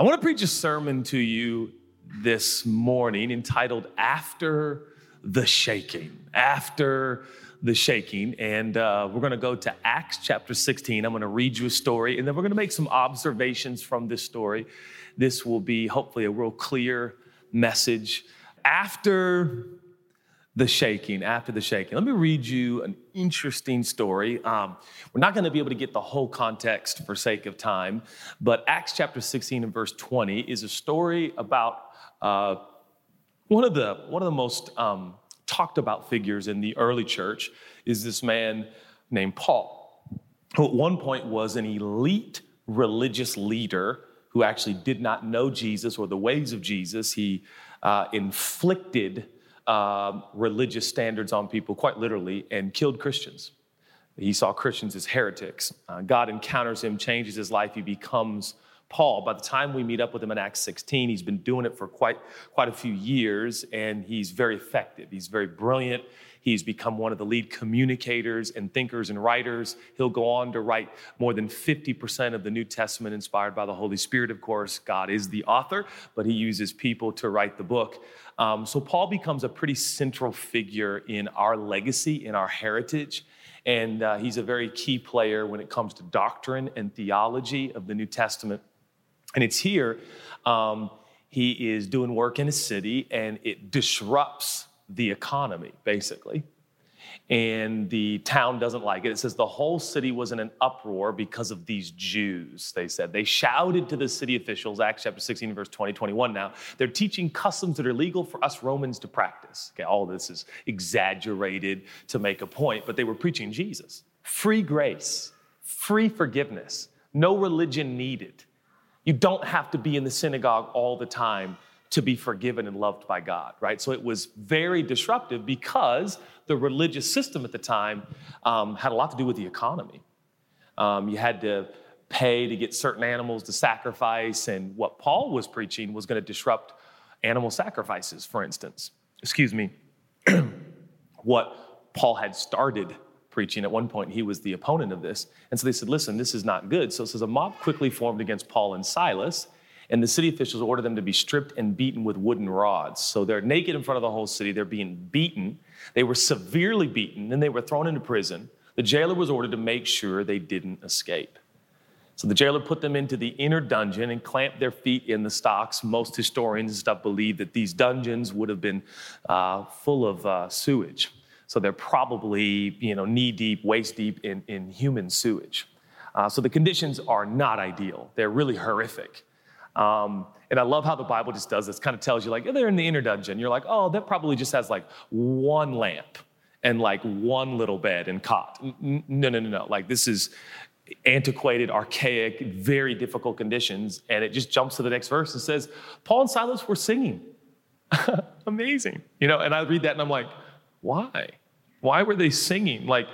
I want to preach a sermon to you this morning entitled After the Shaking. After the shaking. And uh, we're going to go to Acts chapter 16. I'm going to read you a story, and then we're going to make some observations from this story. This will be hopefully a real clear message. After the shaking, after the shaking. Let me read you an interesting story. Um, we're not going to be able to get the whole context for sake of time, but Acts chapter 16 and verse 20 is a story about uh, one of the one of the most um, talked about figures in the early church is this man named Paul, who at one point was an elite religious leader who actually did not know Jesus or the ways of Jesus. He uh, inflicted um, religious standards on people, quite literally, and killed Christians. He saw Christians as heretics. Uh, God encounters him, changes his life, he becomes Paul. By the time we meet up with him in Acts 16, he's been doing it for quite, quite a few years, and he's very effective. He's very brilliant. He's become one of the lead communicators and thinkers and writers. He'll go on to write more than 50% of the New Testament inspired by the Holy Spirit, of course. God is the author, but he uses people to write the book. Um, so Paul becomes a pretty central figure in our legacy, in our heritage. And uh, he's a very key player when it comes to doctrine and theology of the New Testament. And it's here, um, he is doing work in a city and it disrupts the economy, basically. And the town doesn't like it. It says the whole city was in an uproar because of these Jews, they said. They shouted to the city officials, Acts chapter 16, verse 20, 21 now. They're teaching customs that are legal for us Romans to practice. Okay, all this is exaggerated to make a point, but they were preaching Jesus. Free grace, free forgiveness, no religion needed. You don't have to be in the synagogue all the time to be forgiven and loved by God, right? So it was very disruptive because the religious system at the time um, had a lot to do with the economy. Um, you had to pay to get certain animals to sacrifice, and what Paul was preaching was going to disrupt animal sacrifices, for instance. Excuse me. what Paul had started preaching at one point, he was the opponent of this. And so they said, listen, this is not good. So it says a mob quickly formed against Paul and Silas and the city officials ordered them to be stripped and beaten with wooden rods. So they're naked in front of the whole city. They're being beaten. They were severely beaten, and they were thrown into prison. The jailer was ordered to make sure they didn't escape. So the jailer put them into the inner dungeon and clamped their feet in the stocks. Most historians and stuff believe that these dungeons would have been uh, full of uh, sewage. So they're probably, you know, knee deep, waist deep in, in human sewage. Uh, so the conditions are not ideal. They're really horrific. Um, and I love how the Bible just does this, kind of tells you, like, they're in the inner dungeon. You're like, oh, that probably just has like one lamp and like one little bed and cot. No, no, no, no. Like, this is antiquated, archaic, very difficult conditions. And it just jumps to the next verse and says, Paul and Silas were singing. Amazing. You know, and I read that and I'm like, why? Why were they singing? Like,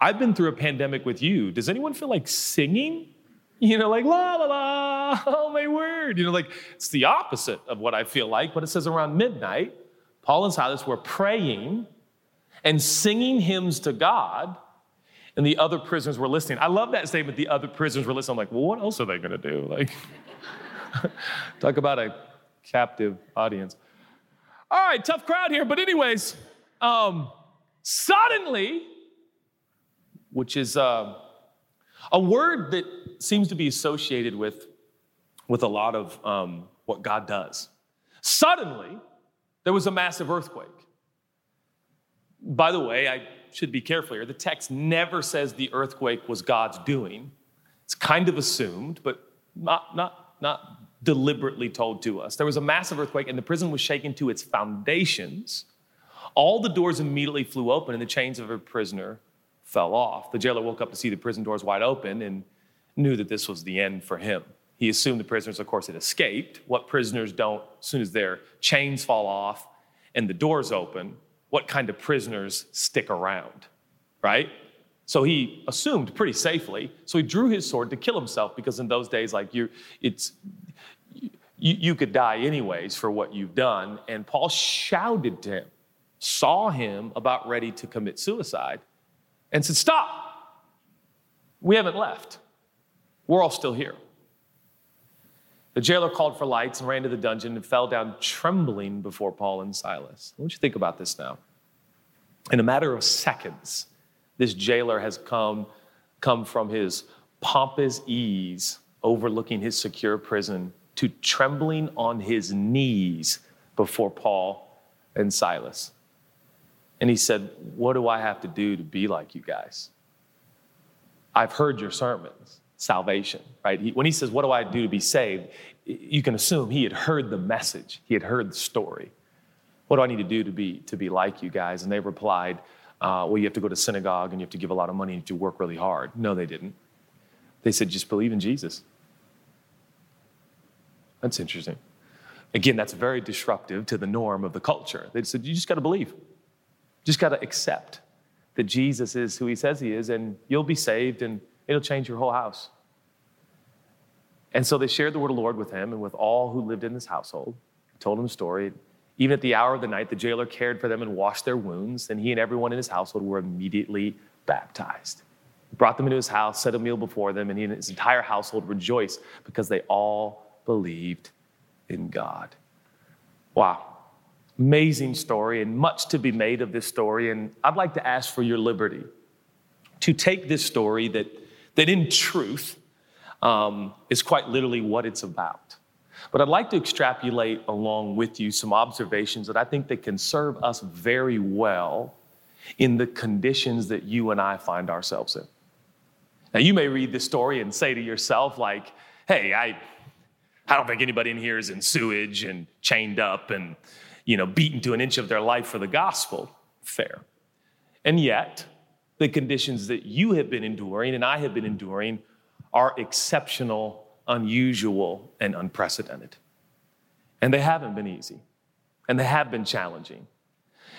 I've been through a pandemic with you. Does anyone feel like singing? You know, like la la la, oh my word. You know, like it's the opposite of what I feel like, but it says around midnight, Paul and Silas were praying and singing hymns to God, and the other prisoners were listening. I love that statement, the other prisoners were listening. I'm like, well, what else are they gonna do? Like, talk about a captive audience. All right, tough crowd here, but anyways, um, suddenly, which is uh, a word that seems to be associated with, with a lot of um, what God does. Suddenly, there was a massive earthquake. By the way, I should be careful here. The text never says the earthquake was God's doing. It's kind of assumed, but not, not, not deliberately told to us. There was a massive earthquake, and the prison was shaken to its foundations. All the doors immediately flew open, and the chains of a prisoner fell off. The jailer woke up to see the prison doors wide open and knew that this was the end for him. He assumed the prisoners, of course, had escaped. What prisoners don't, as soon as their chains fall off and the doors open, what kind of prisoners stick around, right? So he assumed pretty safely. So he drew his sword to kill himself because in those days, like you, it's you, you could die anyways for what you've done. And Paul shouted to him, saw him about ready to commit suicide, and said, Stop. We haven't left. We're all still here. The jailer called for lights and ran to the dungeon and fell down trembling before Paul and Silas. I want you to think about this now. In a matter of seconds, this jailer has come, come from his pompous ease overlooking his secure prison to trembling on his knees before Paul and Silas. And he said, What do I have to do to be like you guys? I've heard your sermons, salvation, right? He, when he says, What do I do to be saved? You can assume he had heard the message, he had heard the story. What do I need to do to be, to be like you guys? And they replied, uh, Well, you have to go to synagogue and you have to give a lot of money and you have to work really hard. No, they didn't. They said, Just believe in Jesus. That's interesting. Again, that's very disruptive to the norm of the culture. They said, You just got to believe. Just got to accept that Jesus is who he says he is, and you'll be saved, and it'll change your whole house. And so they shared the word of the Lord with him and with all who lived in this household, told him the story. Even at the hour of the night, the jailer cared for them and washed their wounds, and he and everyone in his household were immediately baptized. He brought them into his house, set a meal before them, and he and his entire household rejoiced because they all believed in God. Wow. Amazing story, and much to be made of this story. And I'd like to ask for your liberty to take this story that, that in truth um, is quite literally what it's about. But I'd like to extrapolate along with you some observations that I think that can serve us very well in the conditions that you and I find ourselves in. Now, you may read this story and say to yourself, like, hey, I, I don't think anybody in here is in sewage and chained up and you know, beaten to an inch of their life for the gospel. Fair. And yet, the conditions that you have been enduring and I have been enduring are exceptional, unusual, and unprecedented. And they haven't been easy, and they have been challenging.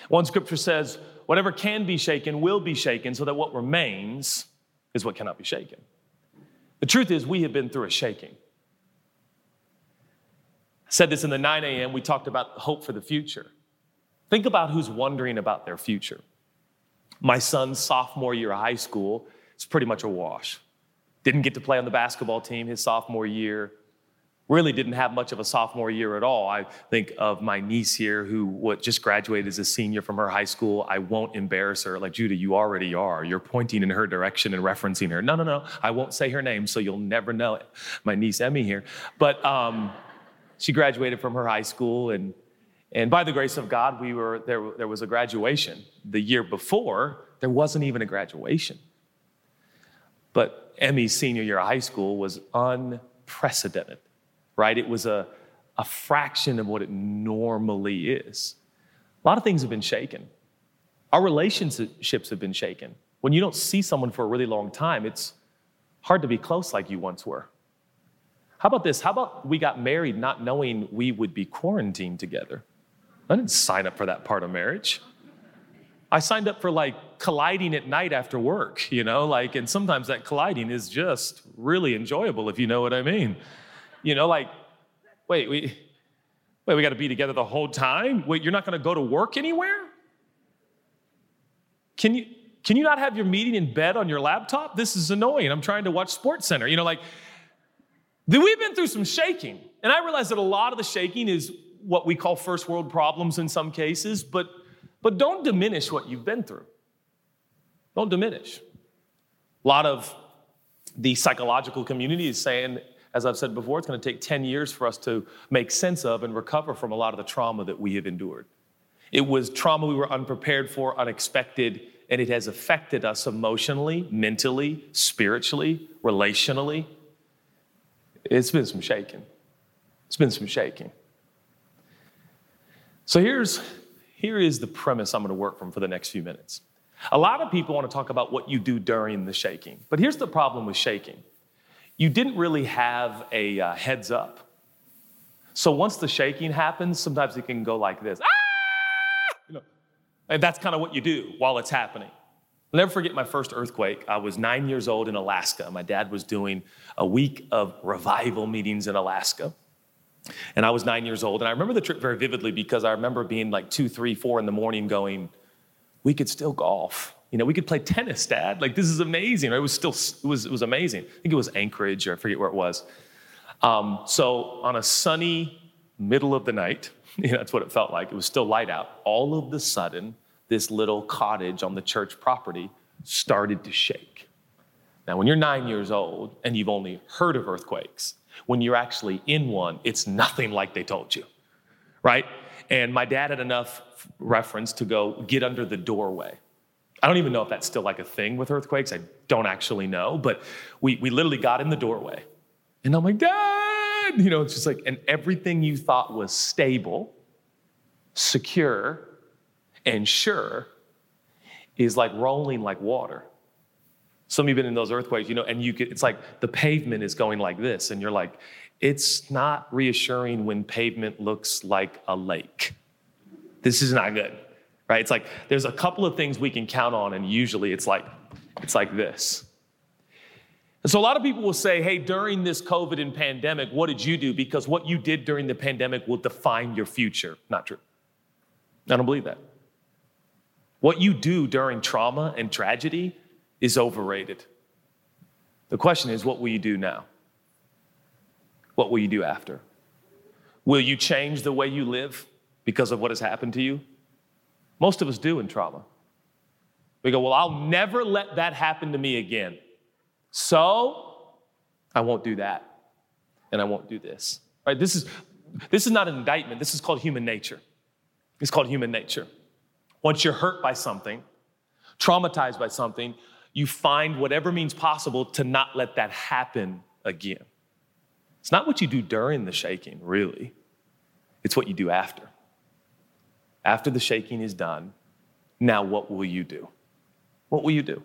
One scripture says, Whatever can be shaken will be shaken, so that what remains is what cannot be shaken. The truth is, we have been through a shaking I said this in the 9 a.m. We talked about hope for the future. Think about who's wondering about their future. My son's sophomore year of high school, it's pretty much a wash. Didn't get to play on the basketball team his sophomore year. Really didn't have much of a sophomore year at all. I think of my niece here who what, just graduated as a senior from her high school. I won't embarrass her. Like, Judah, you already are. You're pointing in her direction and referencing her. No, no, no. I won't say her name, so you'll never know it. My niece Emmy here. But, um, she graduated from her high school and and by the grace of God, we were there, there was a graduation. The year before, there wasn't even a graduation. But Emmy's senior year of high school was unprecedented, right? It was a, a fraction of what it normally is. A lot of things have been shaken. Our relationships have been shaken. When you don't see someone for a really long time, it's hard to be close like you once were. How about this? How about we got married not knowing we would be quarantined together? I didn't sign up for that part of marriage. I signed up for like colliding at night after work, you know, like, and sometimes that colliding is just really enjoyable, if you know what I mean. You know, like, wait, we, wait, we got to be together the whole time? Wait, you're not going to go to work anywhere? Can you, can you not have your meeting in bed on your laptop? This is annoying. I'm trying to watch Sports Center. You know, like, We've been through some shaking. And I realize that a lot of the shaking is what we call first world problems in some cases, but, but don't diminish what you've been through. Don't diminish. A lot of the psychological community is saying, as I've said before, it's going to take 10 years for us to make sense of and recover from a lot of the trauma that we have endured. It was trauma we were unprepared for, unexpected, and it has affected us emotionally, mentally, spiritually, relationally, it's been some shaking. It's been some shaking. So here's here is the premise I'm going to work from for the next few minutes. A lot of people want to talk about what you do during the shaking, but here's the problem with shaking. You didn't really have a uh, heads up. So once the shaking happens, sometimes it can go like this. Ah! You know, and that's kind of what you do while it's happening. I'll never forget my first earthquake. I was nine years old in Alaska. My dad was doing a week of revival meetings in Alaska. And I was nine years old. And I remember the trip very vividly because I remember being like two, three, four in the morning going, we could still golf. You know, we could play tennis, Dad. Like, this is amazing. It was still, it was, it was amazing. I think it was Anchorage or I forget where it was. Um, so on a sunny middle of the night, you know, that's what it felt like. It was still light out. All of the sudden, this little cottage on the church property started to shake. Now, when you're nine years old and you've only heard of earthquakes, when you're actually in one, it's nothing like they told you, right? And my dad had enough reference to go get under the doorway. I don't even know if that's still like a thing with earthquakes. I don't actually know, but we, we literally got in the doorway. And I'm like, Dad, you know, it's just like, and everything you thought was stable, secure, and sure is like rolling like water. Some of you have been in those earthquakes, you know, and you get, it's like the pavement is going like this, and you're like, it's not reassuring when pavement looks like a lake. This is not good, right? It's like there's a couple of things we can count on, and usually it's like, it's like this. And so a lot of people will say, hey, during this COVID and pandemic, what did you do? Because what you did during the pandemic will define your future. Not true. I don't believe that. What you do during trauma and tragedy is overrated. The question is, what will you do now? What will you do after? Will you change the way you live because of what has happened to you? Most of us do in trauma. We go, Well, I'll never let that happen to me again. So I won't do that. And I won't do this. Right? This is this is not an indictment. This is called human nature. It's called human nature. Once you're hurt by something, traumatized by something, you find whatever means possible to not let that happen again. It's not what you do during the shaking, really. It's what you do after. After the shaking is done, now what will you do? What will you do?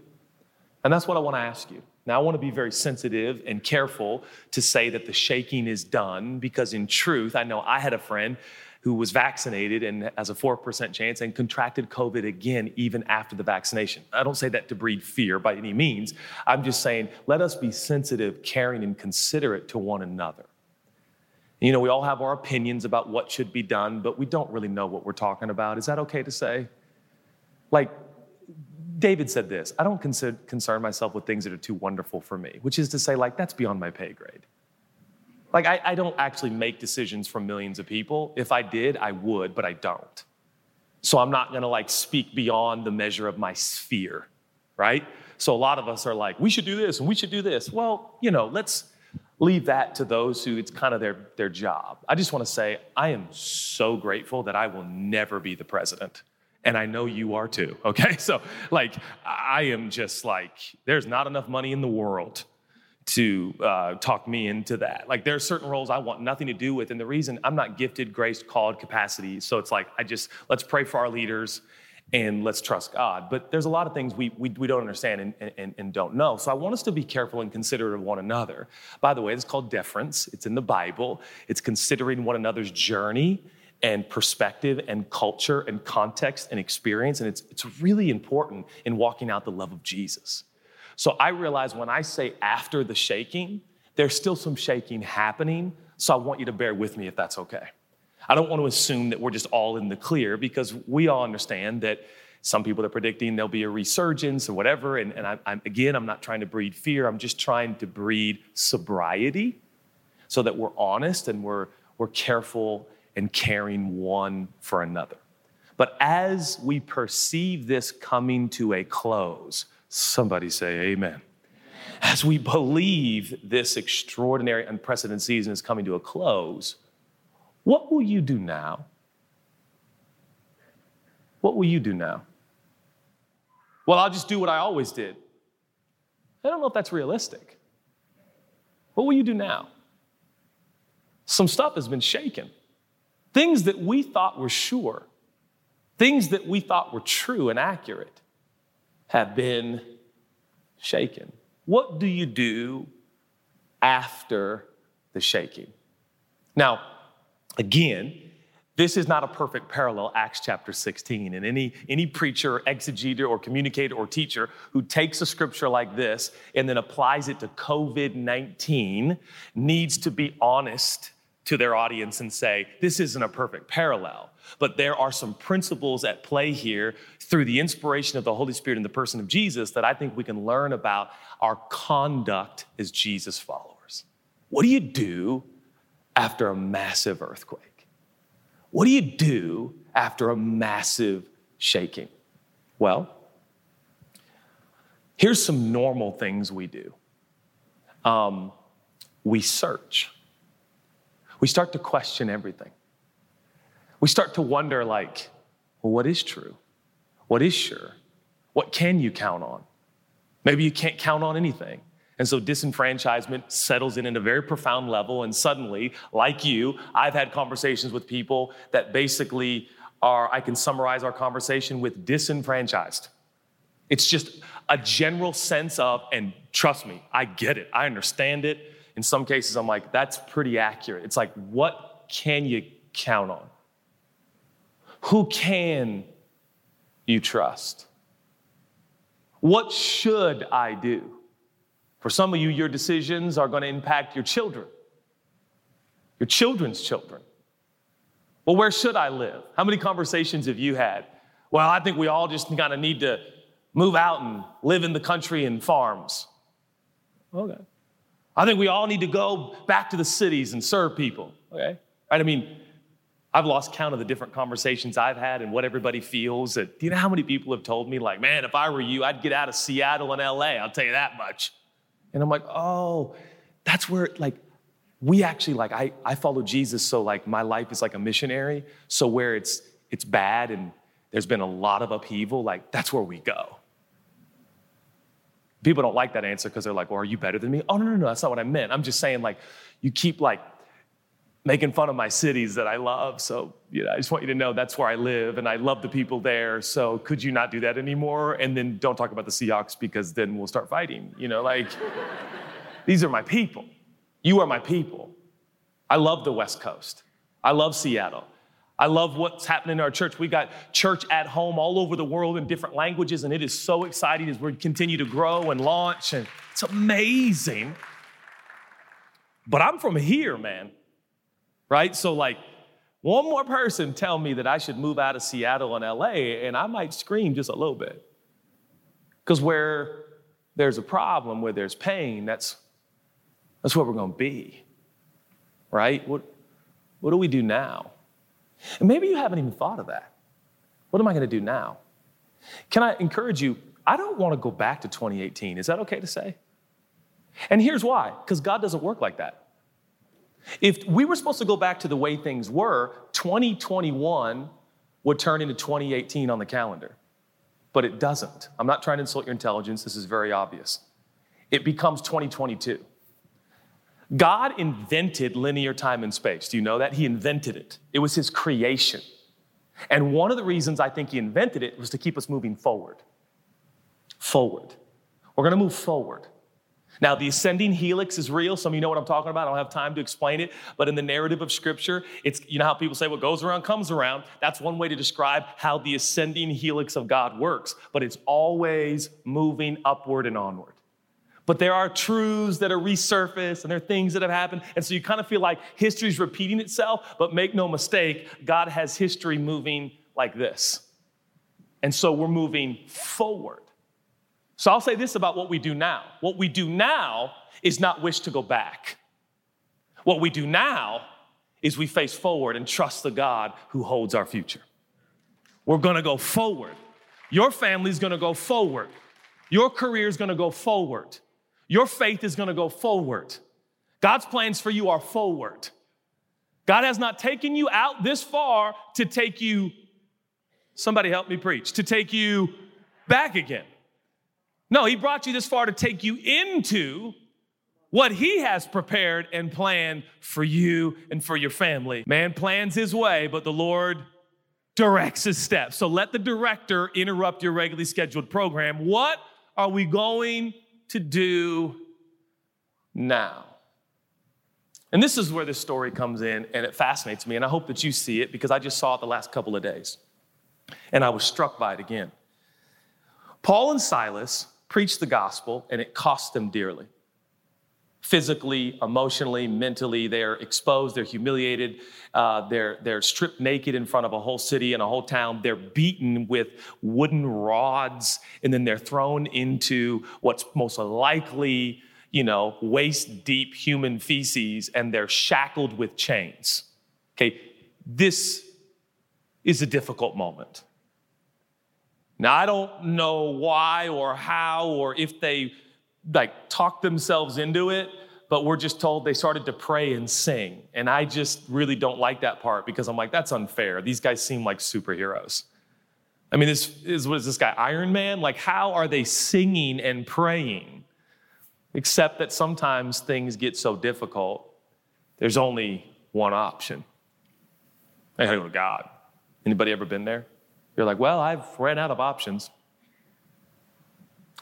And that's what I want to ask you. Now, I want to be very sensitive and careful to say that the shaking is done because, in truth, I know I had a friend who was vaccinated and has a 4% chance and contracted COVID again even after the vaccination. I don't say that to breed fear by any means. I'm just saying let us be sensitive, caring, and considerate to one another. You know, we all have our opinions about what should be done, but we don't really know what we're talking about. Is that okay to say? Like, David said this I don't consider, concern myself with things that are too wonderful for me, which is to say, like, that's beyond my pay grade. Like, I, I don't actually make decisions for millions of people. If I did, I would, but I don't. So I'm not gonna like speak beyond the measure of my sphere, right? So a lot of us are like, we should do this and we should do this. Well, you know, let's leave that to those who it's kind of their, their job. I just wanna say, I am so grateful that I will never be the president. And I know you are too, okay? So, like, I am just like, there's not enough money in the world to uh, talk me into that. Like there are certain roles I want nothing to do with, and the reason I'm not gifted, graced, called, capacity. So it's like I just let's pray for our leaders and let's trust God. But there's a lot of things we, we, we don't understand and, and, and don't know. So I want us to be careful and considerate of one another. By the way, it's called deference. It's in the Bible. It's considering one another's journey and perspective and culture and context and experience. And it's, it's really important in walking out the love of Jesus. So I realize when I say after the shaking, there's still some shaking happening. So I want you to bear with me if that's okay. I don't want to assume that we're just all in the clear because we all understand that some people are predicting there'll be a resurgence or whatever. And, and I, I'm, again, I'm not trying to breed fear, I'm just trying to breed sobriety so that we're honest and we're, we're careful and caring one for another. But as we perceive this coming to a close, Somebody say amen. As we believe this extraordinary, unprecedented season is coming to a close, what will you do now? What will you do now? Well, I'll just do what I always did. I don't know if that's realistic. What will you do now? Some stuff has been shaken. Things that we thought were sure, things that we thought were true and accurate, have been shaken. What do you do after the shaking? Now, again, this is not a perfect parallel, Acts chapter 16. And any, any preacher, exegeter, or communicator or teacher who takes a scripture like this and then applies it to COVID 19 needs to be honest to their audience and say, this isn't a perfect parallel, but there are some principles at play here through the inspiration of the Holy Spirit in the person of Jesus that I think we can learn about our conduct as Jesus followers. What do you do after a massive earthquake? What do you do after a massive shaking? Well, here's some normal things we do um, we search, we start to question everything. We start to wonder, like, well, what is true? What is sure? What can you count on? Maybe you can't count on anything. And so disenfranchisement settles in at a very profound level. And suddenly, like you, I've had conversations with people that basically are, I can summarize our conversation with disenfranchised. It's just a general sense of, and trust me, I get it, I understand it. In some cases, I'm like, that's pretty accurate. It's like, what can you count on? Who can you trust? What should I do? For some of you, your decisions are going to impact your children, your children's children. Well, where should I live? How many conversations have you had? Well, I think we all just kind of need to move out and live in the country and farms. Okay. I think we all need to go back to the cities and serve people. Okay. Right? I mean, I've lost count of the different conversations I've had and what everybody feels. do you know how many people have told me, like, man, if I were you, I'd get out of Seattle and LA, I'll tell you that much. And I'm like, oh, that's where, like, we actually, like, I, I follow Jesus, so, like, my life is like a missionary. So, where it's, it's bad and there's been a lot of upheaval, like, that's where we go. People don't like that answer because they're like, well, are you better than me? Oh, no, no, no, that's not what I meant. I'm just saying, like, you keep, like, making fun of my cities that I love. So, you know, I just want you to know that's where I live and I love the people there. So, could you not do that anymore? And then don't talk about the Seahawks because then we'll start fighting. You know, like, these are my people. You are my people. I love the West Coast. I love Seattle. I love what's happening in our church. We got church at home all over the world in different languages, and it is so exciting as we continue to grow and launch, and it's amazing. But I'm from here, man right? So, like, one more person tell me that I should move out of Seattle and LA, and I might scream just a little bit. Because where there's a problem, where there's pain, that's, that's where we're going to be, right? What, what do we do now? And maybe you haven't even thought of that. What am I going to do now? Can I encourage you? I don't want to go back to 2018. Is that okay to say? And here's why because God doesn't work like that. If we were supposed to go back to the way things were, 2021 would turn into 2018 on the calendar. But it doesn't. I'm not trying to insult your intelligence, this is very obvious. It becomes 2022. God invented linear time and space. Do you know that? He invented it, it was His creation. And one of the reasons I think He invented it was to keep us moving forward. Forward. We're gonna move forward. Now, the ascending helix is real. Some of you know what I'm talking about. I don't have time to explain it. But in the narrative of Scripture, it's, you know how people say what goes around comes around? That's one way to describe how the ascending helix of God works. But it's always moving upward and onward. But there are truths that are resurfaced and there are things that have happened. And so you kind of feel like history's repeating itself. But make no mistake, God has history moving like this. And so we're moving forward. So I'll say this about what we do now. What we do now is not wish to go back. What we do now is we face forward and trust the God who holds our future. We're gonna go forward. Your family's gonna go forward. Your career is gonna go forward. Your faith is gonna go forward. God's plans for you are forward. God has not taken you out this far to take you, somebody help me preach, to take you back again. No, he brought you this far to take you into what he has prepared and planned for you and for your family. Man plans his way, but the Lord directs his steps. So let the director interrupt your regularly scheduled program. What are we going to do now? And this is where this story comes in, and it fascinates me, and I hope that you see it because I just saw it the last couple of days. And I was struck by it again. Paul and Silas preach the gospel, and it costs them dearly. Physically, emotionally, mentally, they're exposed, they're humiliated, uh, they're, they're stripped naked in front of a whole city and a whole town. They're beaten with wooden rods, and then they're thrown into what's most likely you know, waist deep human feces and they're shackled with chains. Okay, this is a difficult moment. Now, I don't know why or how or if they like talked themselves into it, but we're just told they started to pray and sing. And I just really don't like that part because I'm like, that's unfair. These guys seem like superheroes. I mean, this is what is this guy, Iron Man? Like, how are they singing and praying? Except that sometimes things get so difficult, there's only one option. I gotta go to God. Anybody ever been there? You're like, well, I've ran out of options.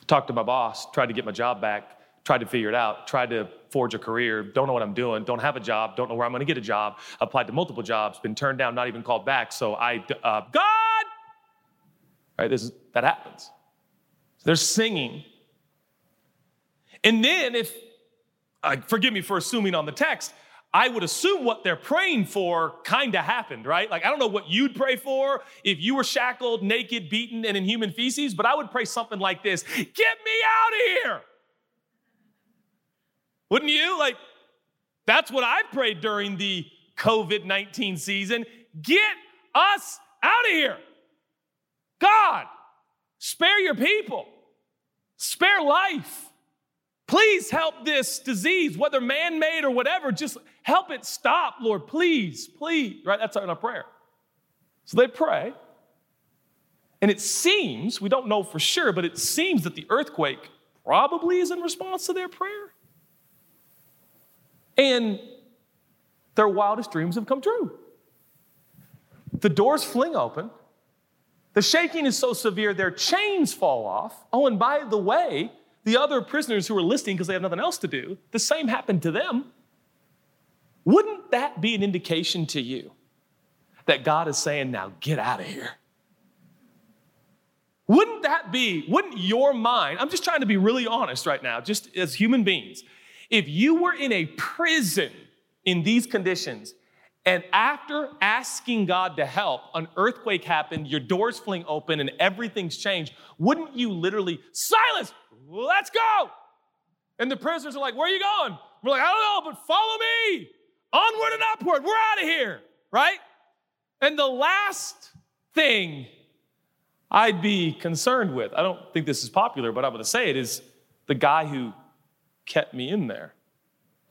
Talked to my boss, tried to get my job back, tried to figure it out, tried to forge a career, don't know what I'm doing, don't have a job, don't know where I'm gonna get a job, applied to multiple jobs, been turned down, not even called back. So I, uh, God! Right, this is, that happens. They're singing. And then if, uh, forgive me for assuming on the text, I would assume what they're praying for kind of happened, right? Like, I don't know what you'd pray for if you were shackled, naked, beaten, and in human feces, but I would pray something like this Get me out of here! Wouldn't you? Like, that's what I prayed during the COVID 19 season. Get us out of here. God, spare your people, spare life. Please help this disease, whether man made or whatever, just help it stop, Lord. Please, please. Right? That's our prayer. So they pray. And it seems, we don't know for sure, but it seems that the earthquake probably is in response to their prayer. And their wildest dreams have come true. The doors fling open. The shaking is so severe, their chains fall off. Oh, and by the way, the other prisoners who are listening because they have nothing else to do, the same happened to them. Wouldn't that be an indication to you that God is saying, now get out of here? Wouldn't that be, wouldn't your mind, I'm just trying to be really honest right now, just as human beings, if you were in a prison in these conditions, and after asking God to help, an earthquake happened, your doors fling open, and everything's changed, wouldn't you literally, Silas, let's go. And the prisoners are like, Where are you going? We're like, I don't know, but follow me. Onward and upward. We're out of here, right? And the last thing I'd be concerned with, I don't think this is popular, but I'm going to say it, is the guy who kept me in there.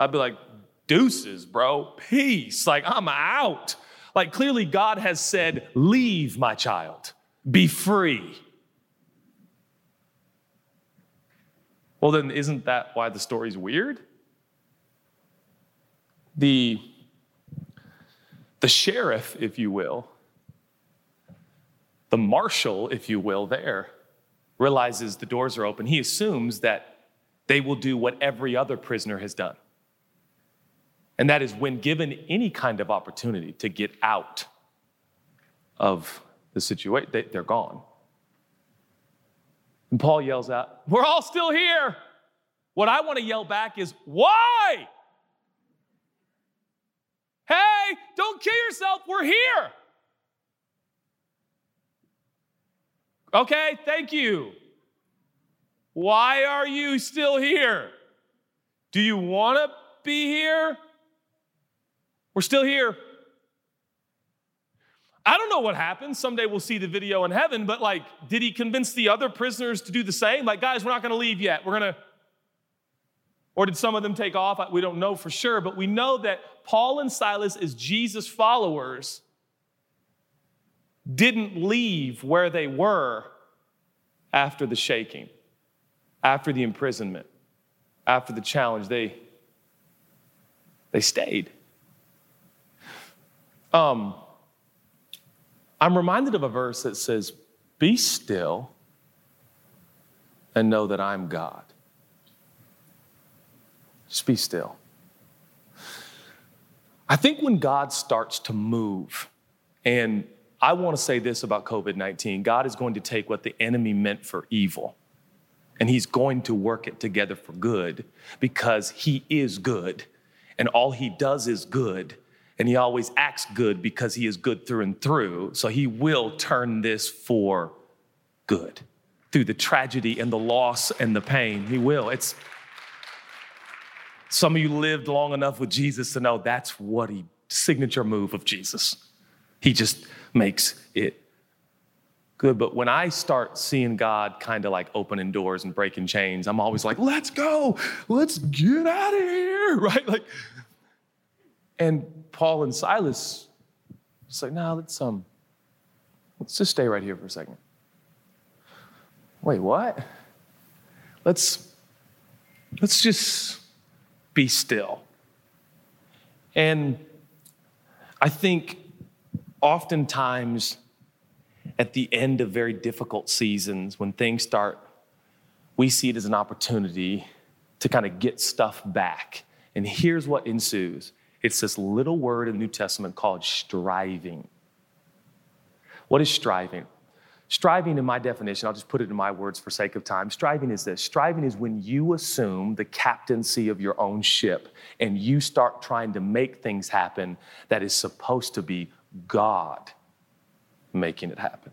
I'd be like, deuces, bro, peace. Like, I'm out. Like, clearly, God has said, leave my child, be free. Well, then, isn't that why the story's weird? The, the sheriff, if you will, the marshal, if you will, there realizes the doors are open. He assumes that they will do what every other prisoner has done. And that is when given any kind of opportunity to get out of the situation, they, are gone. And Paul yells out, We're all still here. What I want to yell back is, Why? Hey, don't kill yourself. We're here. Okay, thank you. Why are you still here? Do you want to be here? We're still here. I don't know what happened. Someday we'll see the video in heaven, but like, did he convince the other prisoners to do the same? Like, guys, we're not going to leave yet. We're going to. Or did some of them take off? We don't know for sure, but we know that Paul and Silas, as Jesus followers, didn't leave where they were after the shaking, after the imprisonment, after the challenge. They, they stayed. Um, I'm reminded of a verse that says, Be still and know that I'm God. Just be still. I think when God starts to move, and I want to say this about COVID 19 God is going to take what the enemy meant for evil and he's going to work it together for good because he is good and all he does is good and he always acts good because he is good through and through. So he will turn this for good through the tragedy and the loss and the pain. He will. It's Some of you lived long enough with Jesus to know that's what he signature move of Jesus. He just makes it good. But when I start seeing God kind of like opening doors and breaking chains, I'm always like, let's go, let's get out of here, right? Like, and Paul and Silas, it's like, no, let's um, let's just stay right here for a second. Wait, what? Let's let's just be still. And I think oftentimes at the end of very difficult seasons, when things start, we see it as an opportunity to kind of get stuff back. And here's what ensues it's this little word in the New Testament called striving. What is striving? Striving, in my definition, I'll just put it in my words for sake of time. Striving is this striving is when you assume the captaincy of your own ship and you start trying to make things happen that is supposed to be God making it happen.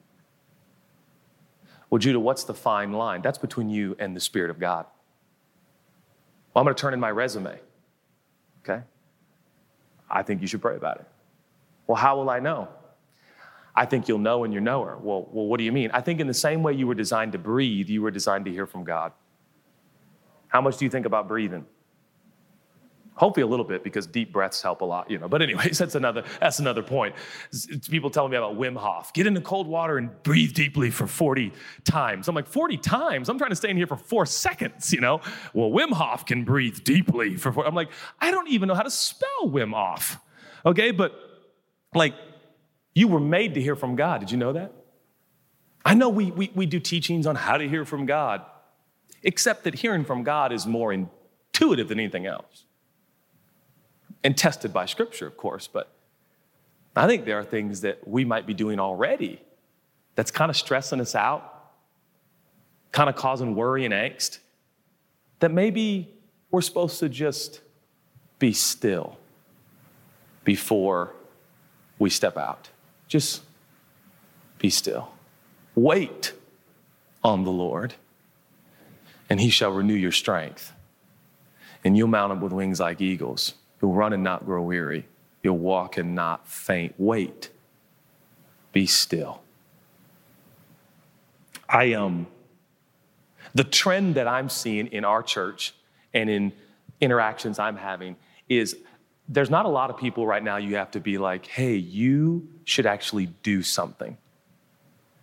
Well, Judah, what's the fine line? That's between you and the Spirit of God. Well, I'm going to turn in my resume. Okay? I think you should pray about it. Well, how will I know? I think you'll know when you're knower. Well, well, what do you mean? I think in the same way you were designed to breathe, you were designed to hear from God. How much do you think about breathing? Hopefully a little bit because deep breaths help a lot, you know. But anyways, that's another that's another point. People telling me about Wim Hof. Get into cold water and breathe deeply for 40 times. I'm like, 40 times? I'm trying to stay in here for four seconds, you know? Well, Wim Hof can breathe deeply for four. I'm like, I don't even know how to spell Wim Hof. Okay, but like you were made to hear from God. Did you know that? I know we, we, we do teachings on how to hear from God, except that hearing from God is more intuitive than anything else. And tested by Scripture, of course, but I think there are things that we might be doing already that's kind of stressing us out, kind of causing worry and angst, that maybe we're supposed to just be still before we step out. Just be still. Wait on the Lord, and he shall renew your strength. And you'll mount up with wings like eagles. You'll run and not grow weary. You'll walk and not faint. Wait. Be still. I um the trend that I'm seeing in our church and in interactions I'm having is there's not a lot of people right now you have to be like, hey, you should actually do something.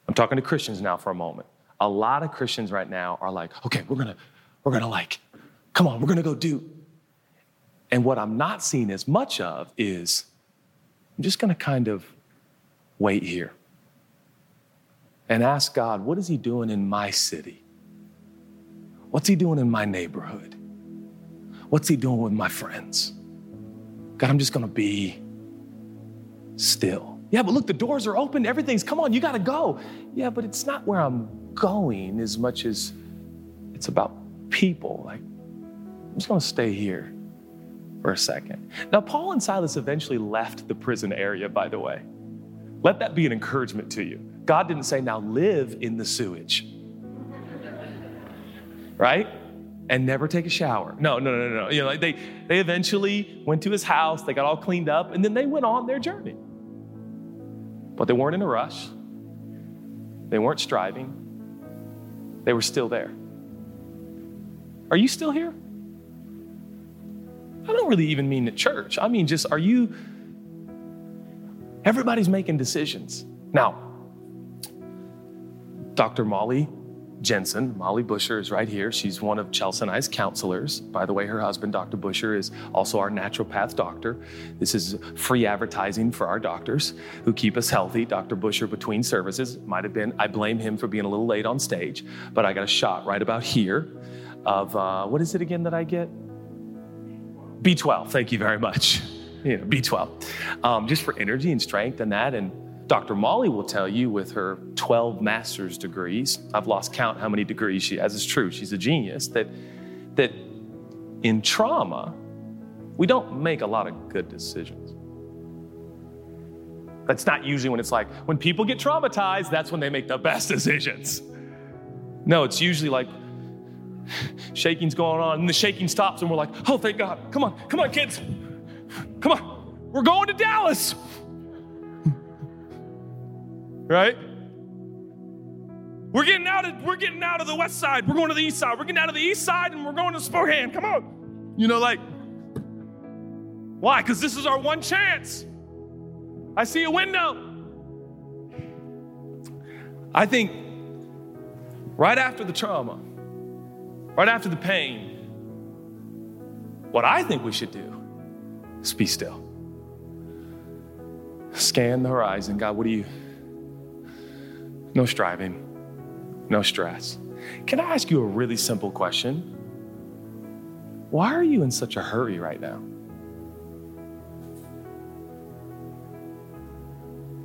I'm talking to Christians now for a moment. A lot of Christians right now are like, okay, we're gonna, we're gonna like, come on, we're gonna go do. And what I'm not seeing as much of is I'm just gonna kind of wait here and ask God, what is He doing in my city? What's He doing in my neighborhood? What's He doing with my friends? God, I'm just gonna be still. Yeah, but look, the doors are open, everything's, come on, you gotta go. Yeah, but it's not where I'm going as much as it's about people. Like, I'm just gonna stay here for a second. Now, Paul and Silas eventually left the prison area, by the way. Let that be an encouragement to you. God didn't say, now live in the sewage, right? and never take a shower. No, no, no, no. You know, like they they eventually went to his house, they got all cleaned up, and then they went on their journey. But they weren't in a rush. They weren't striving. They were still there. Are you still here? I don't really even mean the church. I mean just are you Everybody's making decisions. Now, Dr. Molly Jensen, Molly Busher is right here. She's one of Chelsea and I's counselors. By the way, her husband, Dr. Busher, is also our naturopath doctor. This is free advertising for our doctors who keep us healthy. Dr. Busher, between services, might have been, I blame him for being a little late on stage, but I got a shot right about here of, uh, what is it again that I get? B12. Thank you very much. You know, B12. Um, just for energy and strength and that. And Dr. Molly will tell you with her 12 master's degrees, I've lost count how many degrees she has, it's true, she's a genius, that, that in trauma, we don't make a lot of good decisions. That's not usually when it's like, when people get traumatized, that's when they make the best decisions. No, it's usually like, Shaking's going on, and the shaking stops, and we're like, oh, thank God. Come on, come on, kids. Come on. We're going to Dallas. Right? We're getting out of we're getting out of the west side. We're going to the east side. We're getting out of the east side and we're going to Spokane. Come on. You know, like, why? Because this is our one chance. I see a window. I think right after the trauma, right after the pain, what I think we should do is be still. Scan the horizon. God, what do you? No striving, no stress. Can I ask you a really simple question? Why are you in such a hurry right now?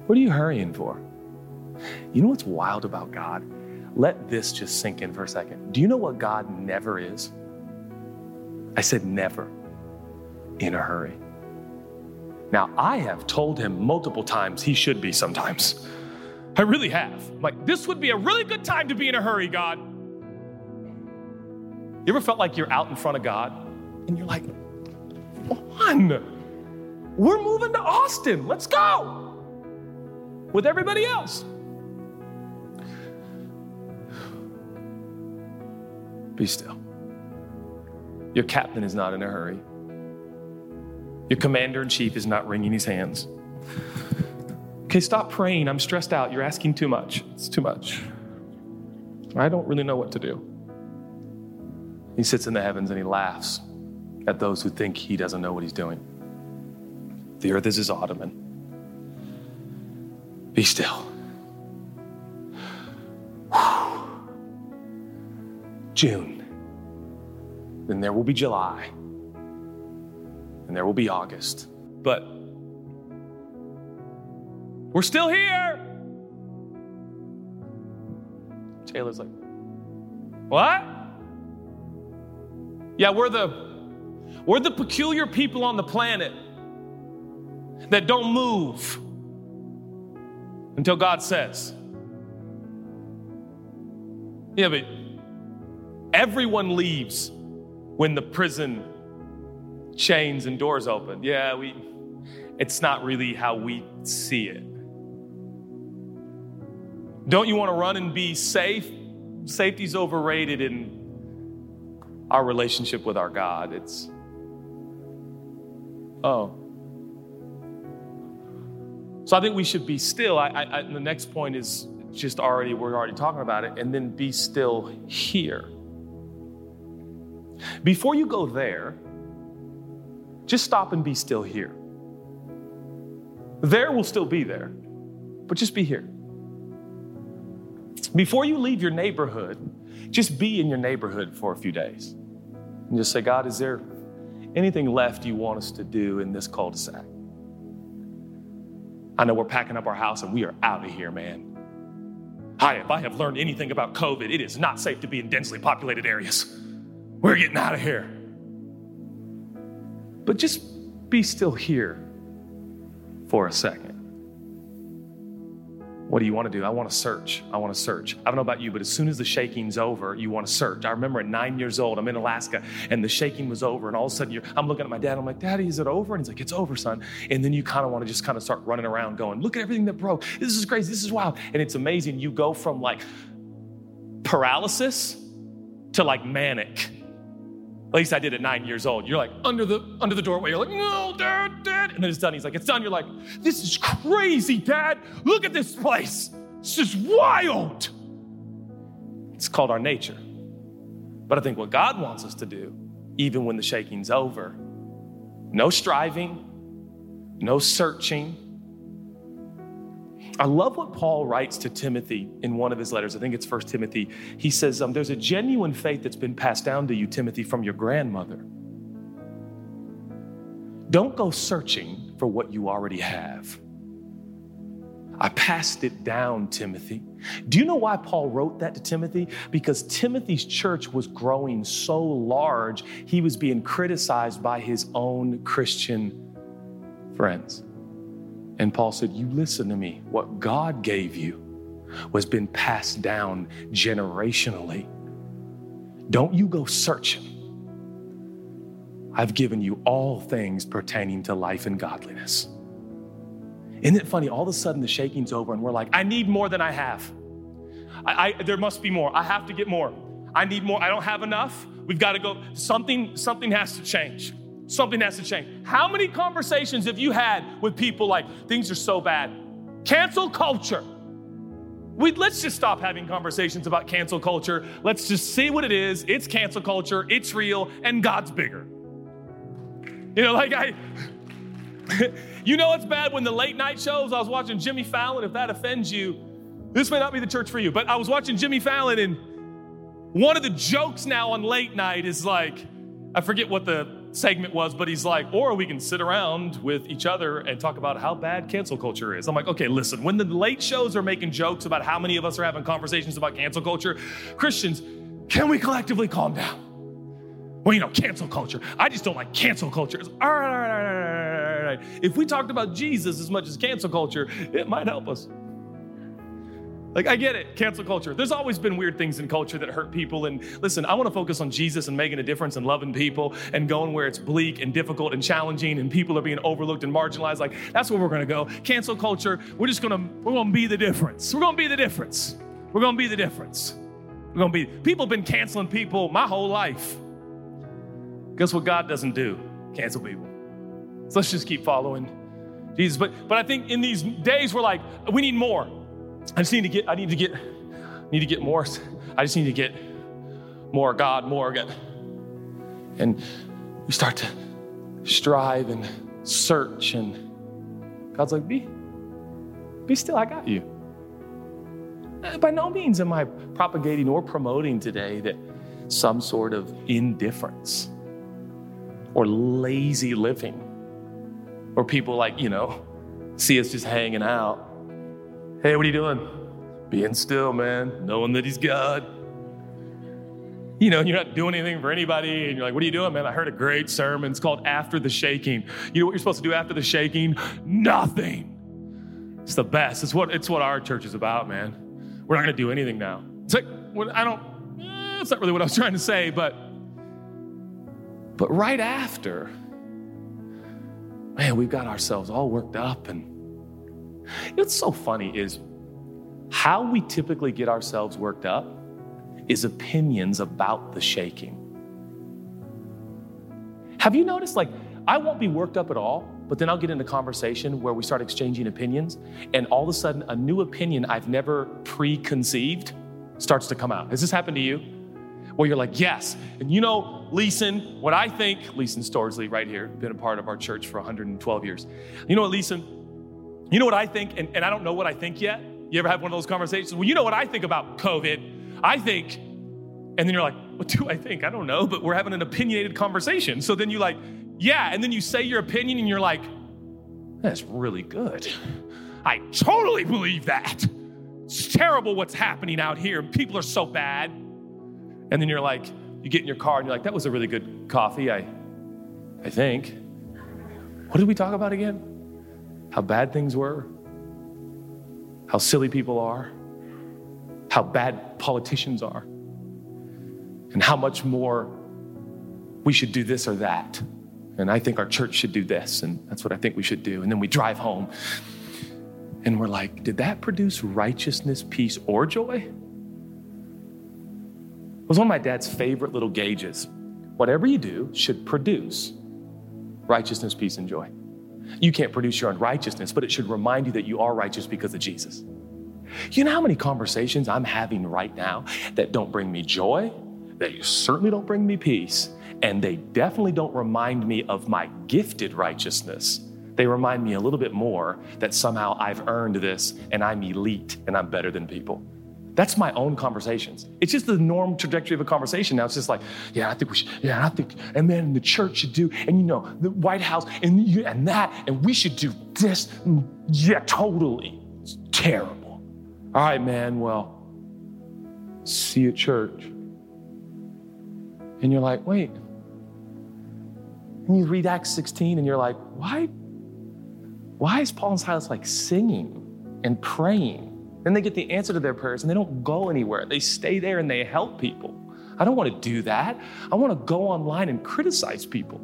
What are you hurrying for? You know what's wild about God? Let this just sink in for a second. Do you know what God never is? I said never in a hurry. Now, I have told him multiple times he should be sometimes. I really have. Like, this would be a really good time to be in a hurry, God. You ever felt like you're out in front of God and you're like, on, we're moving to Austin, let's go with everybody else. Be still. Your captain is not in a hurry. Your commander in chief is not wringing his hands. Okay, stop praying. I'm stressed out. You're asking too much. It's too much. I don't really know what to do. He sits in the heavens and he laughs at those who think he doesn't know what he's doing. The earth is his ottoman. Be still. June. Then there will be July. And there will be August. But we're still here. Taylor's like, What? Yeah, we're the we're the peculiar people on the planet that don't move until God says. Yeah, but everyone leaves when the prison chains and doors open. Yeah, we it's not really how we see it. Don't you want to run and be safe? Safety's overrated in our relationship with our God. It's, oh. So I think we should be still. I, I, the next point is just already, we're already talking about it, and then be still here. Before you go there, just stop and be still here. There will still be there, but just be here. Before you leave your neighborhood, just be in your neighborhood for a few days and just say, God, is there anything left you want us to do in this cul de sac? I know we're packing up our house and we are out of here, man. Hi, if I have learned anything about COVID, it is not safe to be in densely populated areas. We're getting out of here. But just be still here for a second. What do you want to do? I want to search. I want to search. I don't know about you, but as soon as the shaking's over, you want to search. I remember at nine years old, I'm in Alaska, and the shaking was over, and all of a sudden I'm looking at my dad. I'm like, Daddy, is it over? And he's like, It's over, son. And then you kind of want to just kind of start running around, going, Look at everything that broke. This is crazy. This is wild. And it's amazing. You go from like paralysis to like manic. At least I did at nine years old. You're like under the under the doorway. You're like, no, dad, dad. And then it's done. He's like, it's done. You're like, this is crazy, dad. Look at this place. This is wild. It's called our nature. But I think what God wants us to do, even when the shaking's over, no striving, no searching, I love what Paul writes to Timothy in one of his letters. I think it's First Timothy. He says, um, There's a genuine faith that's been passed down to you, Timothy, from your grandmother. Don't go searching for what you already have. I passed it down, Timothy. Do you know why Paul wrote that to Timothy? Because Timothy's church was growing so large, he was being criticized by his own Christian friends. And Paul said, You listen to me. What God gave you was been passed down generationally. Don't you go searching. I've given you all things pertaining to life and godliness. Isn't it funny? All of a sudden, the shaking's over, and we're like, I need more than I have. I, I, there must be more. I have to get more. I need more. I don't have enough. We've got to go. Something, something has to change. Something has to change. How many conversations have you had with people like, things are so bad? Cancel culture. We, let's just stop having conversations about cancel culture. Let's just see what it is. It's cancel culture, it's real, and God's bigger. You know, like I, you know it's bad when the late night shows, I was watching Jimmy Fallon, if that offends you, this may not be the church for you, but I was watching Jimmy Fallon, and one of the jokes now on late night is like, I forget what the segment was, but he's like, or we can sit around with each other and talk about how bad cancel culture is. I'm like, okay, listen, when the late shows are making jokes about how many of us are having conversations about cancel culture, Christians, can we collectively calm down? Well, you know, cancel culture. I just don't like cancel culture. It's, all right, all right, all right, all right. If we talked about Jesus as much as cancel culture, it might help us. Like, I get it, cancel culture. There's always been weird things in culture that hurt people. And listen, I want to focus on Jesus and making a difference and loving people and going where it's bleak and difficult and challenging and people are being overlooked and marginalized. Like, that's where we're going to go. Cancel culture, we're just going to, we're going to be the difference. We're going to be the difference. We're going to be the difference. We're going to be, people have been canceling people my whole life. Guess what God doesn't do? Cancel people. So let's just keep following Jesus. But, but I think in these days, we're like, we need more. I just need to get, I need to get, need to get more. I just need to get more God, more God. And we start to strive and search, and God's like, be, be still, I got you. Uh, by no means am I propagating or promoting today that some sort of indifference or lazy living or people like, you know, see us just hanging out Hey, what are you doing? Being still, man, knowing that He's God. You know, you're not doing anything for anybody, and you're like, what are you doing, man? I heard a great sermon. It's called After the Shaking. You know what you're supposed to do after the shaking? Nothing. It's the best. It's what, it's what our church is about, man. We're not going to do anything now. It's like, I don't, eh, that's not really what I was trying to say, but, but right after, man, we've got ourselves all worked up and What's so funny is how we typically get ourselves worked up is opinions about the shaking. Have you noticed, like, I won't be worked up at all, but then I'll get into conversation where we start exchanging opinions, and all of a sudden, a new opinion I've never preconceived starts to come out. Has this happened to you? Where you're like, yes, and you know, Leeson, what I think, Leeson Storsley, right here, been a part of our church for 112 years. You know what, Leeson? You know what I think, and, and I don't know what I think yet. You ever have one of those conversations? Well, you know what I think about COVID. I think, and then you're like, what do I think? I don't know, but we're having an opinionated conversation. So then you like, yeah, and then you say your opinion and you're like, that's really good. I totally believe that. It's terrible what's happening out here. People are so bad. And then you're like, you get in your car and you're like, that was a really good coffee, I I think. What did we talk about again? How bad things were, how silly people are, how bad politicians are, and how much more we should do this or that. And I think our church should do this, and that's what I think we should do. And then we drive home and we're like, did that produce righteousness, peace, or joy? It was one of my dad's favorite little gauges. Whatever you do should produce righteousness, peace, and joy. You can't produce your own righteousness, but it should remind you that you are righteous because of Jesus. You know how many conversations I'm having right now that don't bring me joy, that certainly don't bring me peace, and they definitely don't remind me of my gifted righteousness. They remind me a little bit more that somehow I've earned this and I'm elite and I'm better than people. That's my own conversations. It's just the norm trajectory of a conversation now. It's just like, yeah, I think we should, yeah, I think, and then the church should do, and you know, the White House, and you, and that, and we should do this. Yeah, totally. It's terrible. All right, man, well, see you at church. And you're like, wait. And you read Acts 16 and you're like, why? Why is Paul and Silas like singing and praying? Then they get the answer to their prayers and they don't go anywhere. They stay there and they help people. I don't want to do that. I want to go online and criticize people.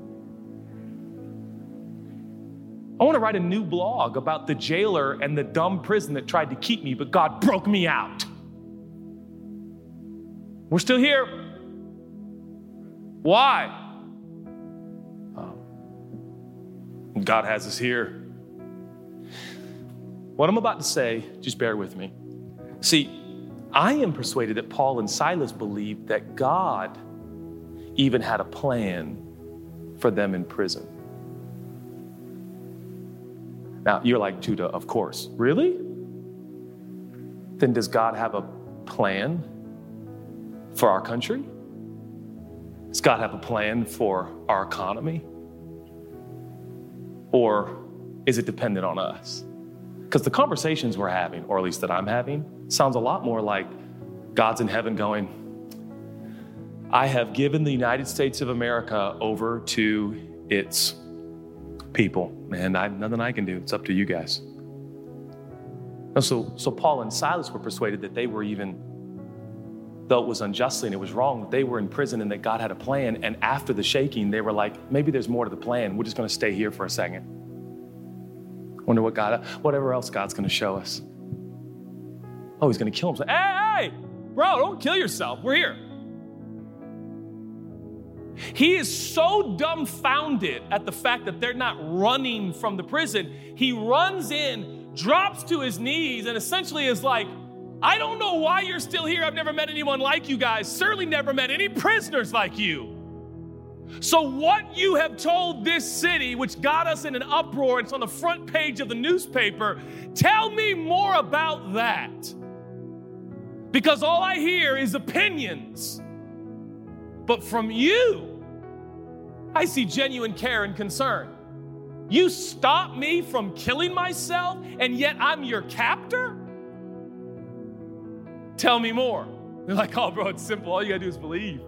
I want to write a new blog about the jailer and the dumb prison that tried to keep me, but God broke me out. We're still here. Why? Oh. God has us here. What I'm about to say, just bear with me. See, I am persuaded that Paul and Silas believed that God even had a plan for them in prison. Now, you're like, Judah, of course. Really? Then does God have a plan for our country? Does God have a plan for our economy? Or is it dependent on us? Because the conversations we're having, or at least that I'm having, sounds a lot more like God's in heaven going, I have given the United States of America over to its people, and I, nothing I can do. It's up to you guys. And so, so Paul and Silas were persuaded that they were even, though it was unjustly and it was wrong, that they were in prison and that God had a plan. And after the shaking, they were like, maybe there's more to the plan. We're just going to stay here for a second. Wonder what God, whatever else God's going to show us. Oh, he's going to kill himself. Hey, hey, bro, don't kill yourself. We're here. He is so dumbfounded at the fact that they're not running from the prison. He runs in, drops to his knees, and essentially is like, I don't know why you're still here. I've never met anyone like you guys, certainly never met any prisoners like you. So, what you have told this city, which got us in an uproar, it's on the front page of the newspaper, tell me more about that. Because all I hear is opinions. But from you, I see genuine care and concern. You stop me from killing myself, and yet I'm your captor? Tell me more. They're like, oh, bro, it's simple. All you gotta do is believe.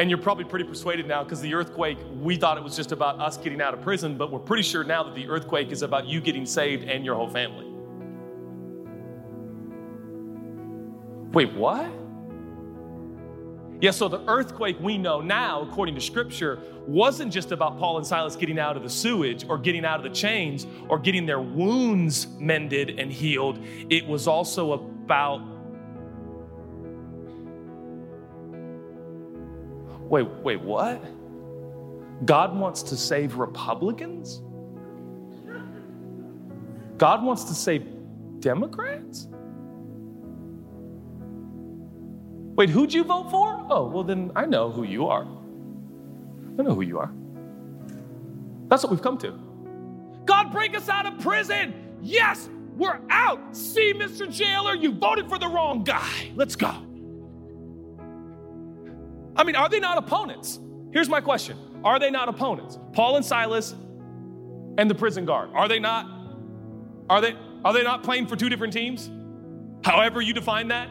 And you're probably pretty persuaded now because the earthquake, we thought it was just about us getting out of prison, but we're pretty sure now that the earthquake is about you getting saved and your whole family. Wait, what? Yeah, so the earthquake we know now, according to scripture, wasn't just about Paul and Silas getting out of the sewage or getting out of the chains or getting their wounds mended and healed. It was also about. Wait, wait, what? God wants to save Republicans? God wants to save Democrats? Wait, who'd you vote for? Oh, well, then I know who you are. I know who you are. That's what we've come to. God, break us out of prison. Yes, we're out. See, Mr. Jailer, you voted for the wrong guy. Let's go. I mean, are they not opponents? Here's my question Are they not opponents? Paul and Silas and the prison guard. Are they not? Are they are they not playing for two different teams? However you define that?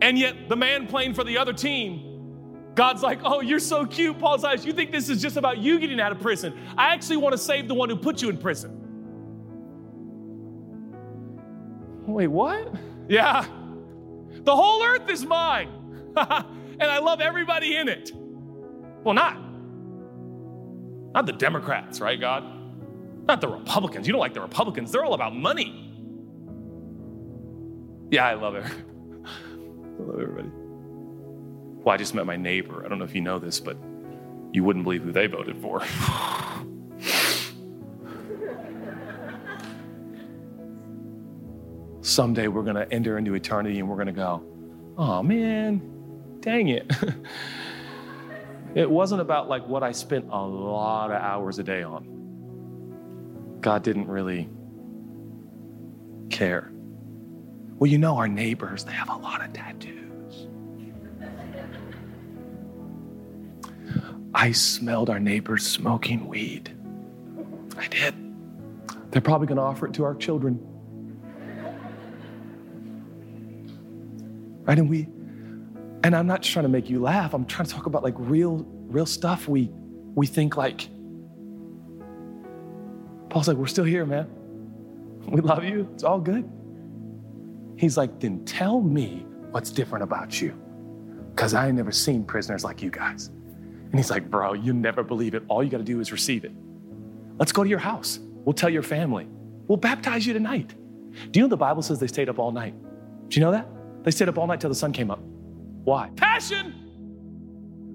And yet, the man playing for the other team, God's like, oh, you're so cute, Paul Silas. You think this is just about you getting out of prison. I actually want to save the one who put you in prison. Wait, what? Yeah. The whole earth is mine. and I love everybody in it. Well, not. Not the Democrats, right, God? Not the Republicans. You don't like the Republicans. They're all about money. Yeah, I love it. Hello, everybody. Well, I just met my neighbor. I don't know if you know this, but you wouldn't believe who they voted for. Someday we're going to enter into eternity and we're going to go, oh man, dang it. it wasn't about like what I spent a lot of hours a day on. God didn't really care. Well, you know, our neighbors, they have a lot of tattoos. I smelled our neighbors smoking weed. I did. They're probably going to offer it to our children. Right? And we, and I'm not just trying to make you laugh. I'm trying to talk about like real, real stuff. We, we think like, Paul's like, we're still here, man. We love you. It's all good. He's like, then tell me what's different about you. because I ain't never seen prisoners like you guys. And he's like, Bro, you never believe it. All you got to do is receive it. Let's go to your house. We'll tell your family. We'll baptize you tonight. Do you know the Bible says they stayed up all night? Do you know that? They stayed up all night till the sun came up. Why? Passion,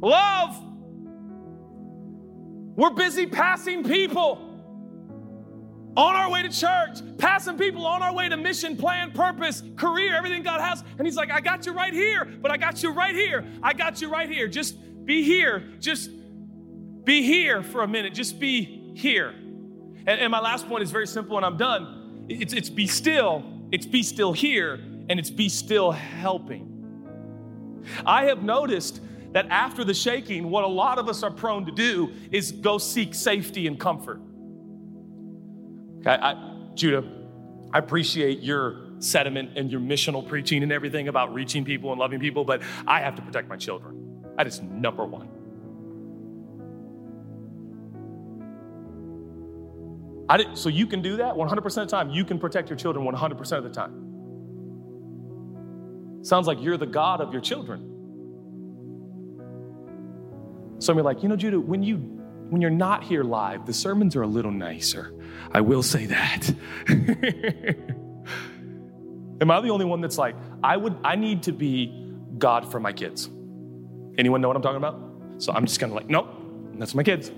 love. We're busy passing people on our way to church, passing people on our way to mission, plan, purpose, career, everything God has. And He's like, I got you right here, but I got you right here. I got you right here. Just be here. Just be here for a minute. Just be here. And, and my last point is very simple, and I'm done. It's, it's be still, it's be still here, and it's be still helping. I have noticed that after the shaking, what a lot of us are prone to do is go seek safety and comfort. I, I, Judah, I appreciate your sentiment and your missional preaching and everything about reaching people and loving people, but I have to protect my children. That is number one. I did, so you can do that 100% of the time. You can protect your children 100% of the time. Sounds like you're the God of your children. Some are like, you know, Judah, when you when you're not here live, the sermons are a little nicer. I will say that. Am I the only one that's like, I would I need to be God for my kids? Anyone know what I'm talking about? So I'm just kind of like, nope, that's my kids.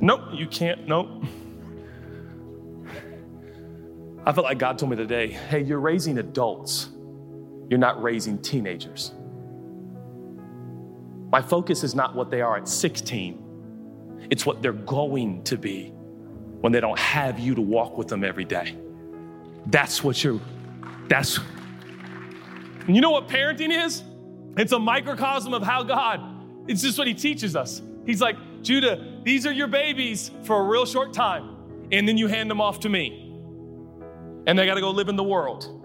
Nope, you can't, nope. I felt like God told me today, hey, you're raising adults. You're not raising teenagers. My focus is not what they are at 16 it's what they're going to be when they don't have you to walk with them every day. That's what you're, that's, you know what parenting is? It's a microcosm of how God, it's just what He teaches us. He's like, Judah, these are your babies for a real short time, and then you hand them off to me. And they got to go live in the world.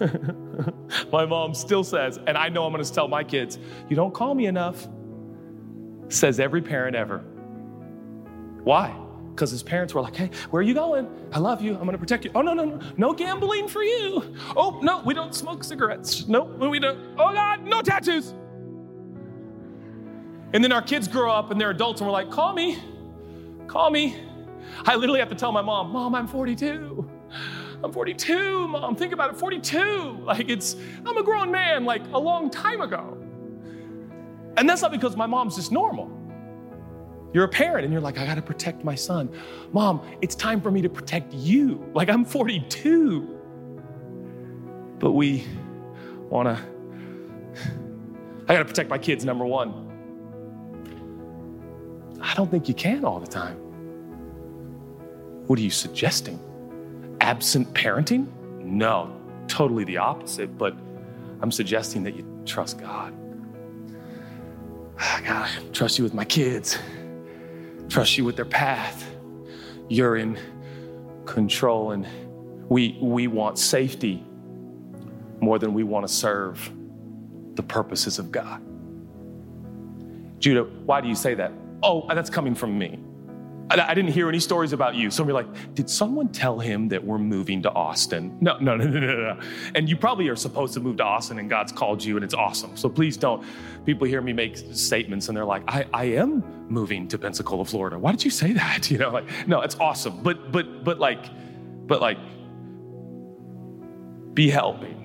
my mom still says, and I know I'm going to tell my kids, you don't call me enough says every parent ever. Why? Because his parents were like, hey, where are you going? I love you. I'm going to protect you. Oh, no, no, no. No gambling for you. Oh, no, we don't smoke cigarettes. No, we don't. Oh, God, no tattoos. And then our kids grow up and they're adults and we're like, call me. Call me. I literally have to tell my mom, Mom, I'm 42. I'm 42, mom. Think about it, 42. Like it's, I'm a grown man, like a long time ago. And that's not because my mom's just normal. You're a parent and you're like, I gotta protect my son. Mom, it's time for me to protect you. Like, I'm 42. But we wanna, I gotta protect my kids, number one. I don't think you can all the time. What are you suggesting? Absent parenting? No, totally the opposite, but I'm suggesting that you trust God. God, I trust you with my kids, trust you with their path. You're in control, and we, we want safety more than we want to serve the purposes of God. Judah, why do you say that? Oh, that's coming from me. I, didn't hear any stories about you. So we're like, did someone tell him that we're moving to Austin? No, no, no, no, no, no. And you probably are supposed to move to Austin and God's called you and it's awesome. So please don't. People hear me make statements and they're like, I, I am moving to Pensacola, Florida. Why did you say that? You know, like, no, it's awesome. But, but, but like, but like, be helping.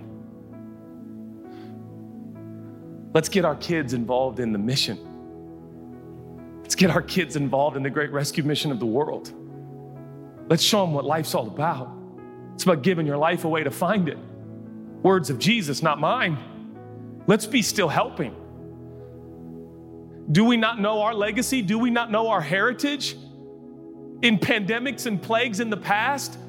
Let's get our kids involved in the mission. Let's get our kids involved in the great rescue mission of the world. Let's show them what life's all about. It's about giving your life away to find it. Words of Jesus, not mine. Let's be still helping. Do we not know our legacy? Do we not know our heritage? In pandemics and plagues in the past,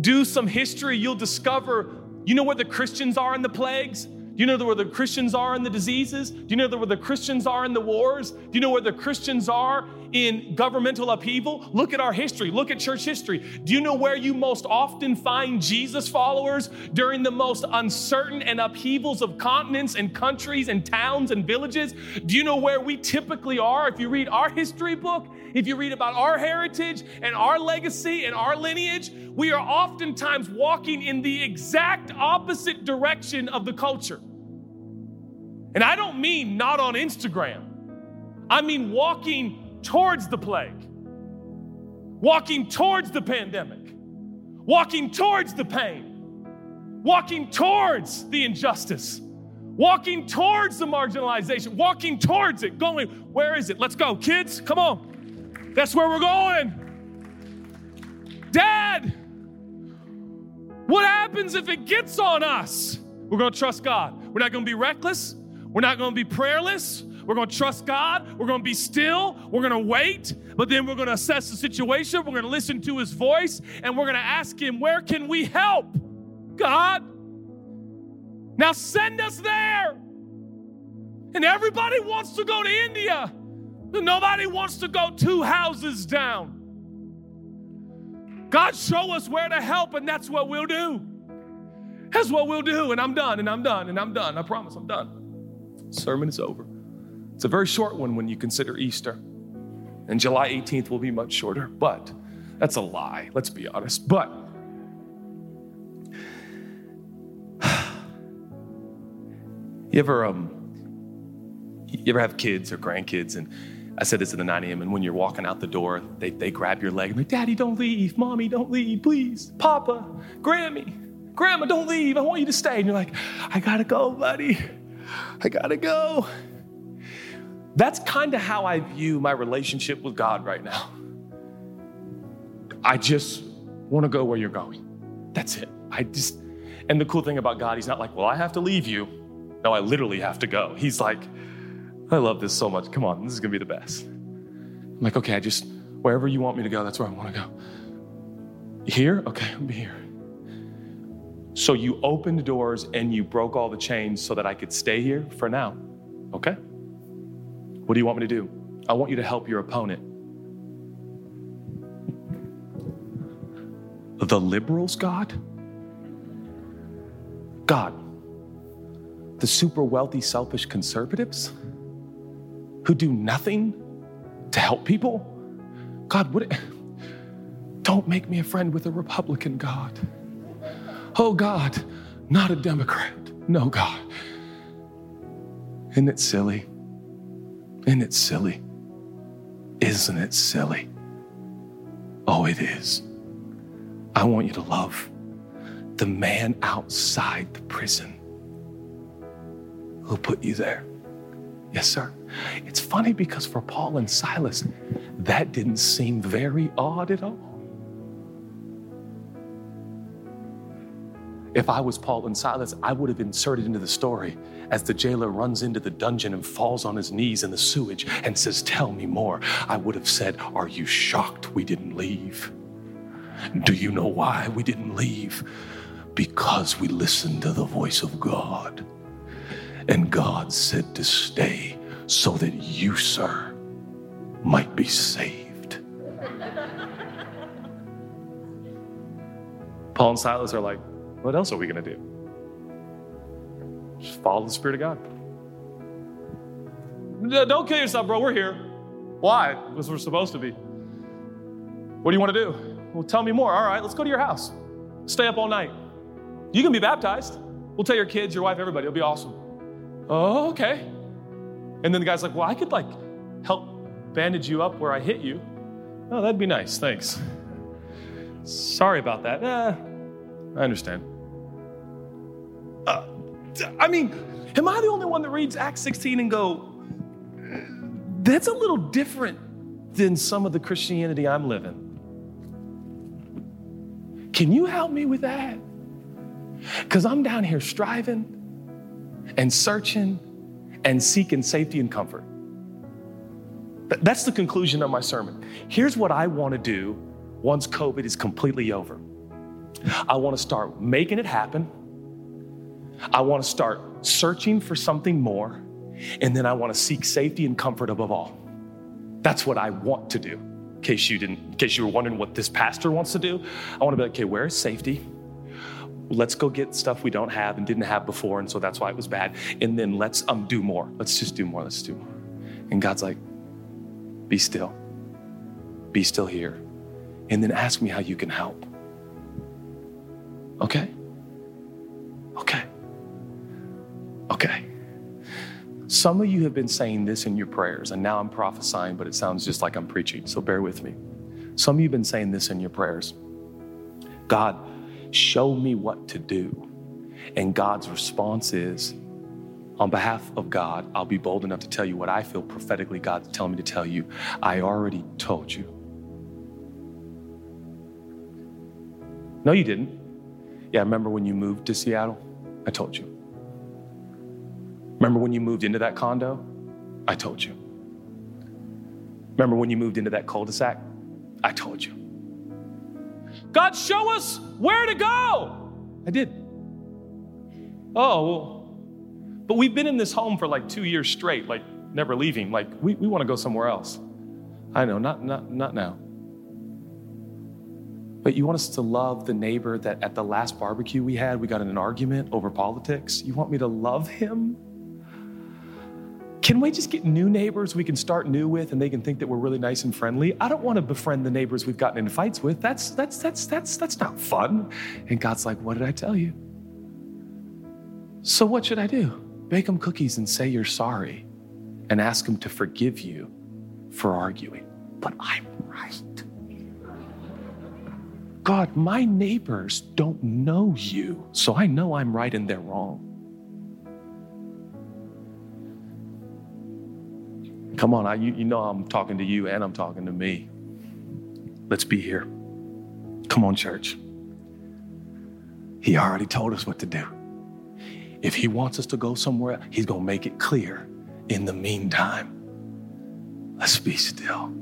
do some history, you'll discover you know where the Christians are in the plagues? Do you know where the Christians are in the diseases? Do you know where the Christians are in the wars? Do you know where the Christians are in governmental upheaval? Look at our history. Look at church history. Do you know where you most often find Jesus followers during the most uncertain and upheavals of continents and countries and towns and villages? Do you know where we typically are? If you read our history book, if you read about our heritage and our legacy and our lineage, we are oftentimes walking in the exact opposite direction of the culture. And I don't mean not on Instagram, I mean walking towards the plague, walking towards the pandemic, walking towards the pain, walking towards the injustice, walking towards the marginalization, walking towards it, going, where is it? Let's go. Kids, come on. That's where we're going. Dad, what happens if it gets on us? We're going to trust God. We're not going to be reckless. We're not going to be prayerless. We're going to trust God. We're going to be still. We're going to wait. But then we're going to assess the situation. We're going to listen to his voice and we're going to ask him, Where can we help? God, now send us there. And everybody wants to go to India, nobody wants to go two houses down. God, show us where to help, and that's what we'll do. That's what we'll do. And I'm done, and I'm done, and I'm done. I promise I'm done. Sermon is over. It's a very short one when you consider Easter. And July 18th will be much shorter, but that's a lie, let's be honest. But you ever um you ever have kids or grandkids and I said this in the 9 a.m. and when you're walking out the door, they, they grab your leg and like, Daddy, don't leave. Mommy, don't leave, please. Papa, Grammy, Grandma, don't leave. I want you to stay. And you're like, I gotta go, buddy. I gotta go. That's kind of how I view my relationship with God right now. I just want to go where you're going. That's it. I just, and the cool thing about God, He's not like, well, I have to leave you. No, I literally have to go. He's like, I love this so much. Come on, this is gonna be the best. I'm like, okay, I just, wherever you want me to go, that's where I wanna go. Here? Okay, I'll be here. So you opened doors and you broke all the chains so that I could stay here for now. Okay? What do you want me to do? I want you to help your opponent. The liberals, God? God. The super wealthy, selfish conservatives who do nothing to help people? God, what? Don't make me a friend with a Republican, God. Oh, God, not a Democrat. No, God. Isn't it silly? Isn't it silly? Isn't it silly? Oh, it is. I want you to love the man outside the prison who put you there. Yes, sir. It's funny because for Paul and Silas, that didn't seem very odd at all. If I was Paul and Silas, I would have inserted into the story as the jailer runs into the dungeon and falls on his knees in the sewage and says, Tell me more. I would have said, Are you shocked we didn't leave? Do you know why we didn't leave? Because we listened to the voice of God. And God said to stay so that you, sir, might be saved. Paul and Silas are like, what else are we going to do? Just follow the Spirit of God. Don't kill yourself, bro. We're here. Why? Because we're supposed to be. What do you want to do? Well, tell me more. All right, let's go to your house. Stay up all night. You can be baptized. We'll tell your kids, your wife, everybody. It'll be awesome. Oh, okay. And then the guy's like, Well, I could like help bandage you up where I hit you. Oh, that'd be nice. Thanks. Sorry about that. Eh, I understand. Uh, I mean, am I the only one that reads Acts 16 and go, that's a little different than some of the Christianity I'm living? Can you help me with that? Because I'm down here striving and searching and seeking safety and comfort. That's the conclusion of my sermon. Here's what I want to do once COVID is completely over I want to start making it happen. I want to start searching for something more. And then I want to seek safety and comfort above all. That's what I want to do. In case you didn't, in case you were wondering what this pastor wants to do, I want to be like, okay, where is safety? Let's go get stuff we don't have and didn't have before, and so that's why it was bad. And then let's um do more. Let's just do more. Let's do more. And God's like, be still. Be still here. And then ask me how you can help. Okay? Okay. Okay. Some of you have been saying this in your prayers, and now I'm prophesying, but it sounds just like I'm preaching, so bear with me. Some of you have been saying this in your prayers God, show me what to do. And God's response is, on behalf of God, I'll be bold enough to tell you what I feel prophetically God's telling me to tell you. I already told you. No, you didn't. Yeah, I remember when you moved to Seattle? I told you. Remember when you moved into that condo? I told you. Remember when you moved into that cul de sac? I told you. God, show us where to go. I did. Oh, well, but we've been in this home for like two years straight, like never leaving. Like, we, we want to go somewhere else. I know, not, not, not now. But you want us to love the neighbor that at the last barbecue we had, we got in an argument over politics? You want me to love him? Can we just get new neighbors we can start new with and they can think that we're really nice and friendly? I don't want to befriend the neighbors we've gotten in fights with. That's that's that's that's that's not fun. And God's like, "What did I tell you?" So what should I do? Bake them cookies and say you're sorry and ask them to forgive you for arguing. But I'm right. God, my neighbors don't know you, so I know I'm right and they're wrong. Come on, I, you, you know I'm talking to you and I'm talking to me. Let's be here. Come on, church. He already told us what to do. If he wants us to go somewhere, he's going to make it clear. In the meantime, let's be still.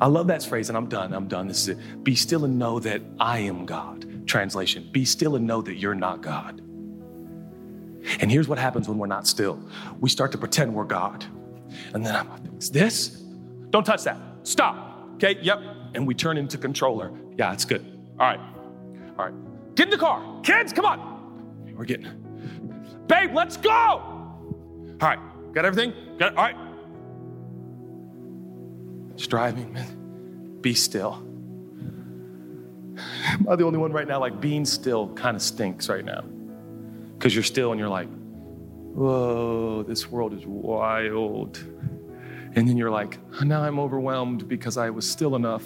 I love that phrase, and I'm done. I'm done. This is it. Be still and know that I am God. Translation Be still and know that you're not God. And here's what happens when we're not still we start to pretend we're God. And then I'm gonna fix this. Don't touch that. Stop. Okay, yep. And we turn into controller. Yeah, it's good. All right. All right. Get in the car. Kids, come on. We're getting Babe, let's go. All right, got everything? Got? All right. Striving, man. Be still. Am I the only one right now? Like being still kind of stinks right now. Because you're still and you're like, whoa, this world is wild. And then you're like, now I'm overwhelmed because I was still enough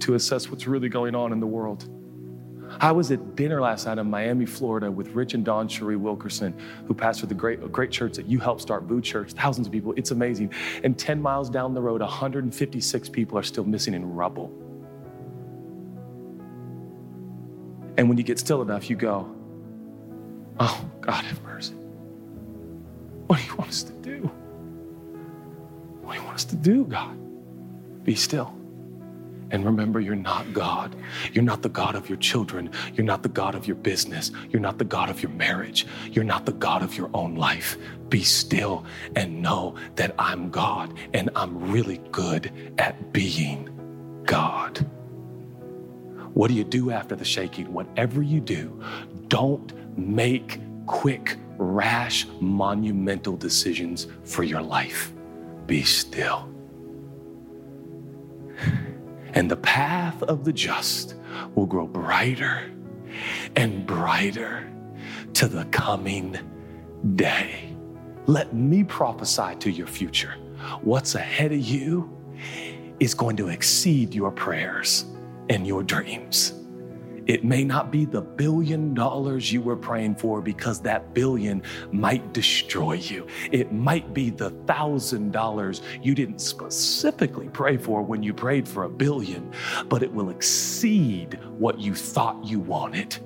to assess what's really going on in the world. I was at dinner last night in Miami, Florida with Rich and DawnCheré Wilkerson, who pastor the great, great church that you helped start, VOUS Church, thousands of people. It's amazing. And 10 miles down the road, 156 people are still missing in rubble. And when you get still enough, you go, Oh, God have mercy. What do you want us to do? What do you want us to do, God? Be still. And remember, you're not God. You're not the God of your children. You're not the God of your business. You're not the God of your marriage. You're not the God of your own life. Be still and know that I'm God and I'm really good at being God. What do you do after the shaking? Whatever you do, don't make quick, rash, monumental decisions for your life. Be still and the path of the just will grow brighter and brighter to the coming day. Let me prophesy to your future. What's ahead of you is going to exceed your prayers and your dreams. It may not be the billion dollars you were praying for because that billion might destroy you. It might be the thousand dollars you didn't specifically pray for when you prayed for a billion, but it will exceed what you thought you wanted.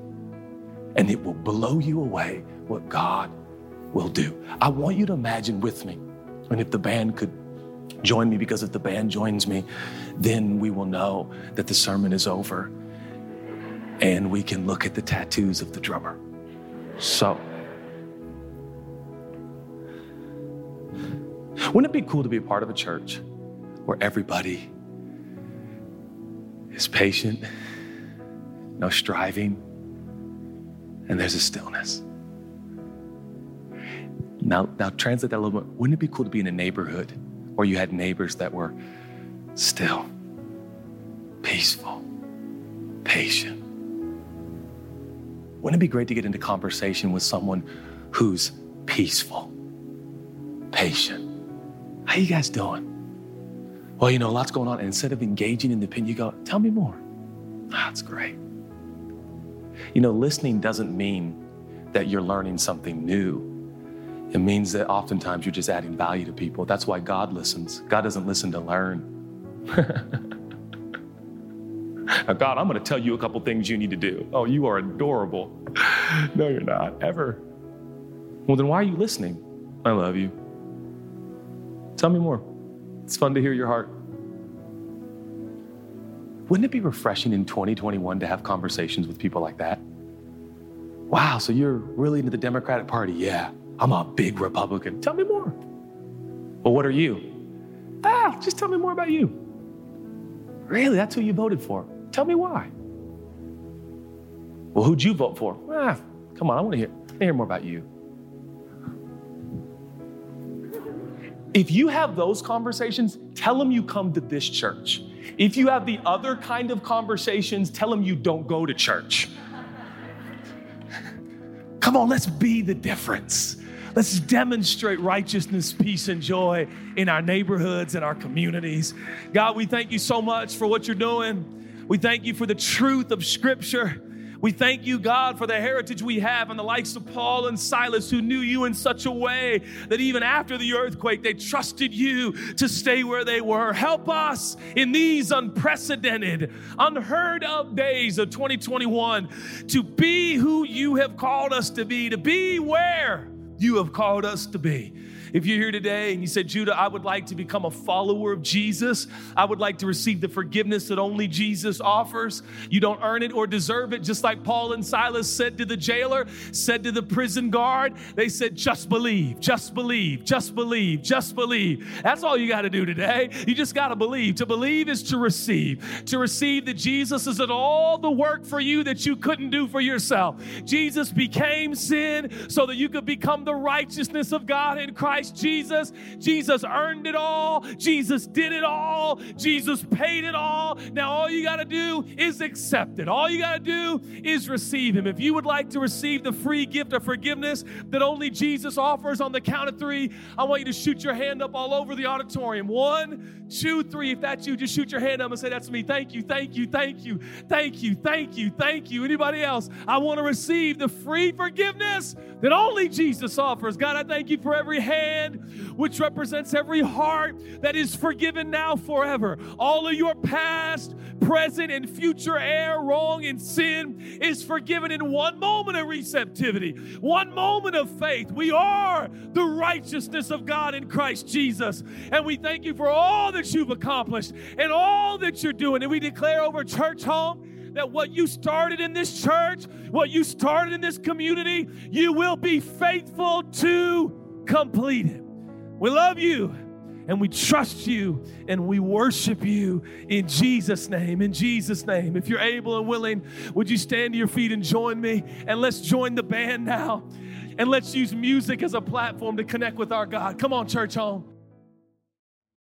And it will blow you away what God will do. I want you to imagine with me, and if the band could join me, because if the band joins me, then we will know that the sermon is over and we can look at the tattoos of the drummer. So, wouldn't it be cool to be a part of a church where everybody is patient, no striving, and there's a stillness? Now, now translate that a little bit. Wouldn't it be cool to be in a neighborhood where you had neighbors that were still, peaceful, patient? Wouldn't it be great to get into conversation with someone who's peaceful, patient. How you guys doing? Well, you know, lots going on. And instead of engaging in the opinion, you go, tell me more. That's great. You know, listening doesn't mean that you're learning something new. It means that oftentimes you're just adding value to people. That's why God listens. God doesn't listen to learn. now, God, I'm going to tell you a couple things you need to do. Oh, you are adorable. no, you're not, ever. Well, then why are you listening? I love you. Tell me more. It's fun to hear your heart. Wouldn't it be refreshing in 2021 to have conversations with people like that? Wow, so you're really into the Democratic Party? Yeah, I'm a big Republican. Tell me more. Well, what are you? Ah, just tell me more about you. Really? That's who you voted for? Tell me why. Well, who'd you vote for? Ah, come on, I want to hear, hear more about you. If you have those conversations, tell them you come to this church. If you have the other kind of conversations, tell them you don't go to church. Come on, let's be the difference. Let's demonstrate righteousness, peace, and joy in our neighborhoods and our communities. God, we thank you so much for what you're doing. We thank you for the truth of Scripture. We thank you, God, for the heritage we have and the likes of Paul and Silas who knew you in such a way that even after the earthquake, they trusted you to stay where they were. Help us in these unprecedented, unheard of days of 2021 to be who you have called us to be, to be where you have called us to be. If you're here today and you said, Judah, I would like to become a follower of Jesus, I would like to receive the forgiveness that only Jesus offers. You don't earn it or deserve it, just like Paul and Silas said to the jailer, said to the prison guard, they said, just believe, just believe, just believe, just believe. That's all you got to do today. You just got to believe. To believe is to receive. To receive that Jesus is at all the work for you that you couldn't do for yourself. Jesus became sin so that you could become the righteousness of God in Christ Christ Jesus. Jesus earned it all. Jesus did it all. Jesus paid it all. Now, all you got to do is accept it. All you got to do is receive Him. If you would like to receive the free gift of forgiveness that only Jesus offers on the count of three, I want you to shoot your hand up all over the auditorium. One, two, three. If that's you, just shoot your hand up and say, That's me. Thank you, thank you, thank you, thank you, thank you, thank you. Anybody else? I want to receive the free forgiveness that only Jesus offers. God, I thank you for every hand, which represents every heart that is forgiven now forever. All of your past, present, and future error, wrong, and sin is forgiven in one moment of receptivity, one moment of faith. We are the righteousness of God in Christ Jesus. And we thank you for all that you've accomplished and all that you're doing. And we declare over Churchome that what you started in this church, what you started in this community, you will be faithful to complete it. We love you and we trust you and we worship you in Jesus' name. In Jesus' name. If you're able and willing, would you stand to your feet and join me? And let's join the band now. And let's use music as a platform to connect with our God. Come on, Churchome.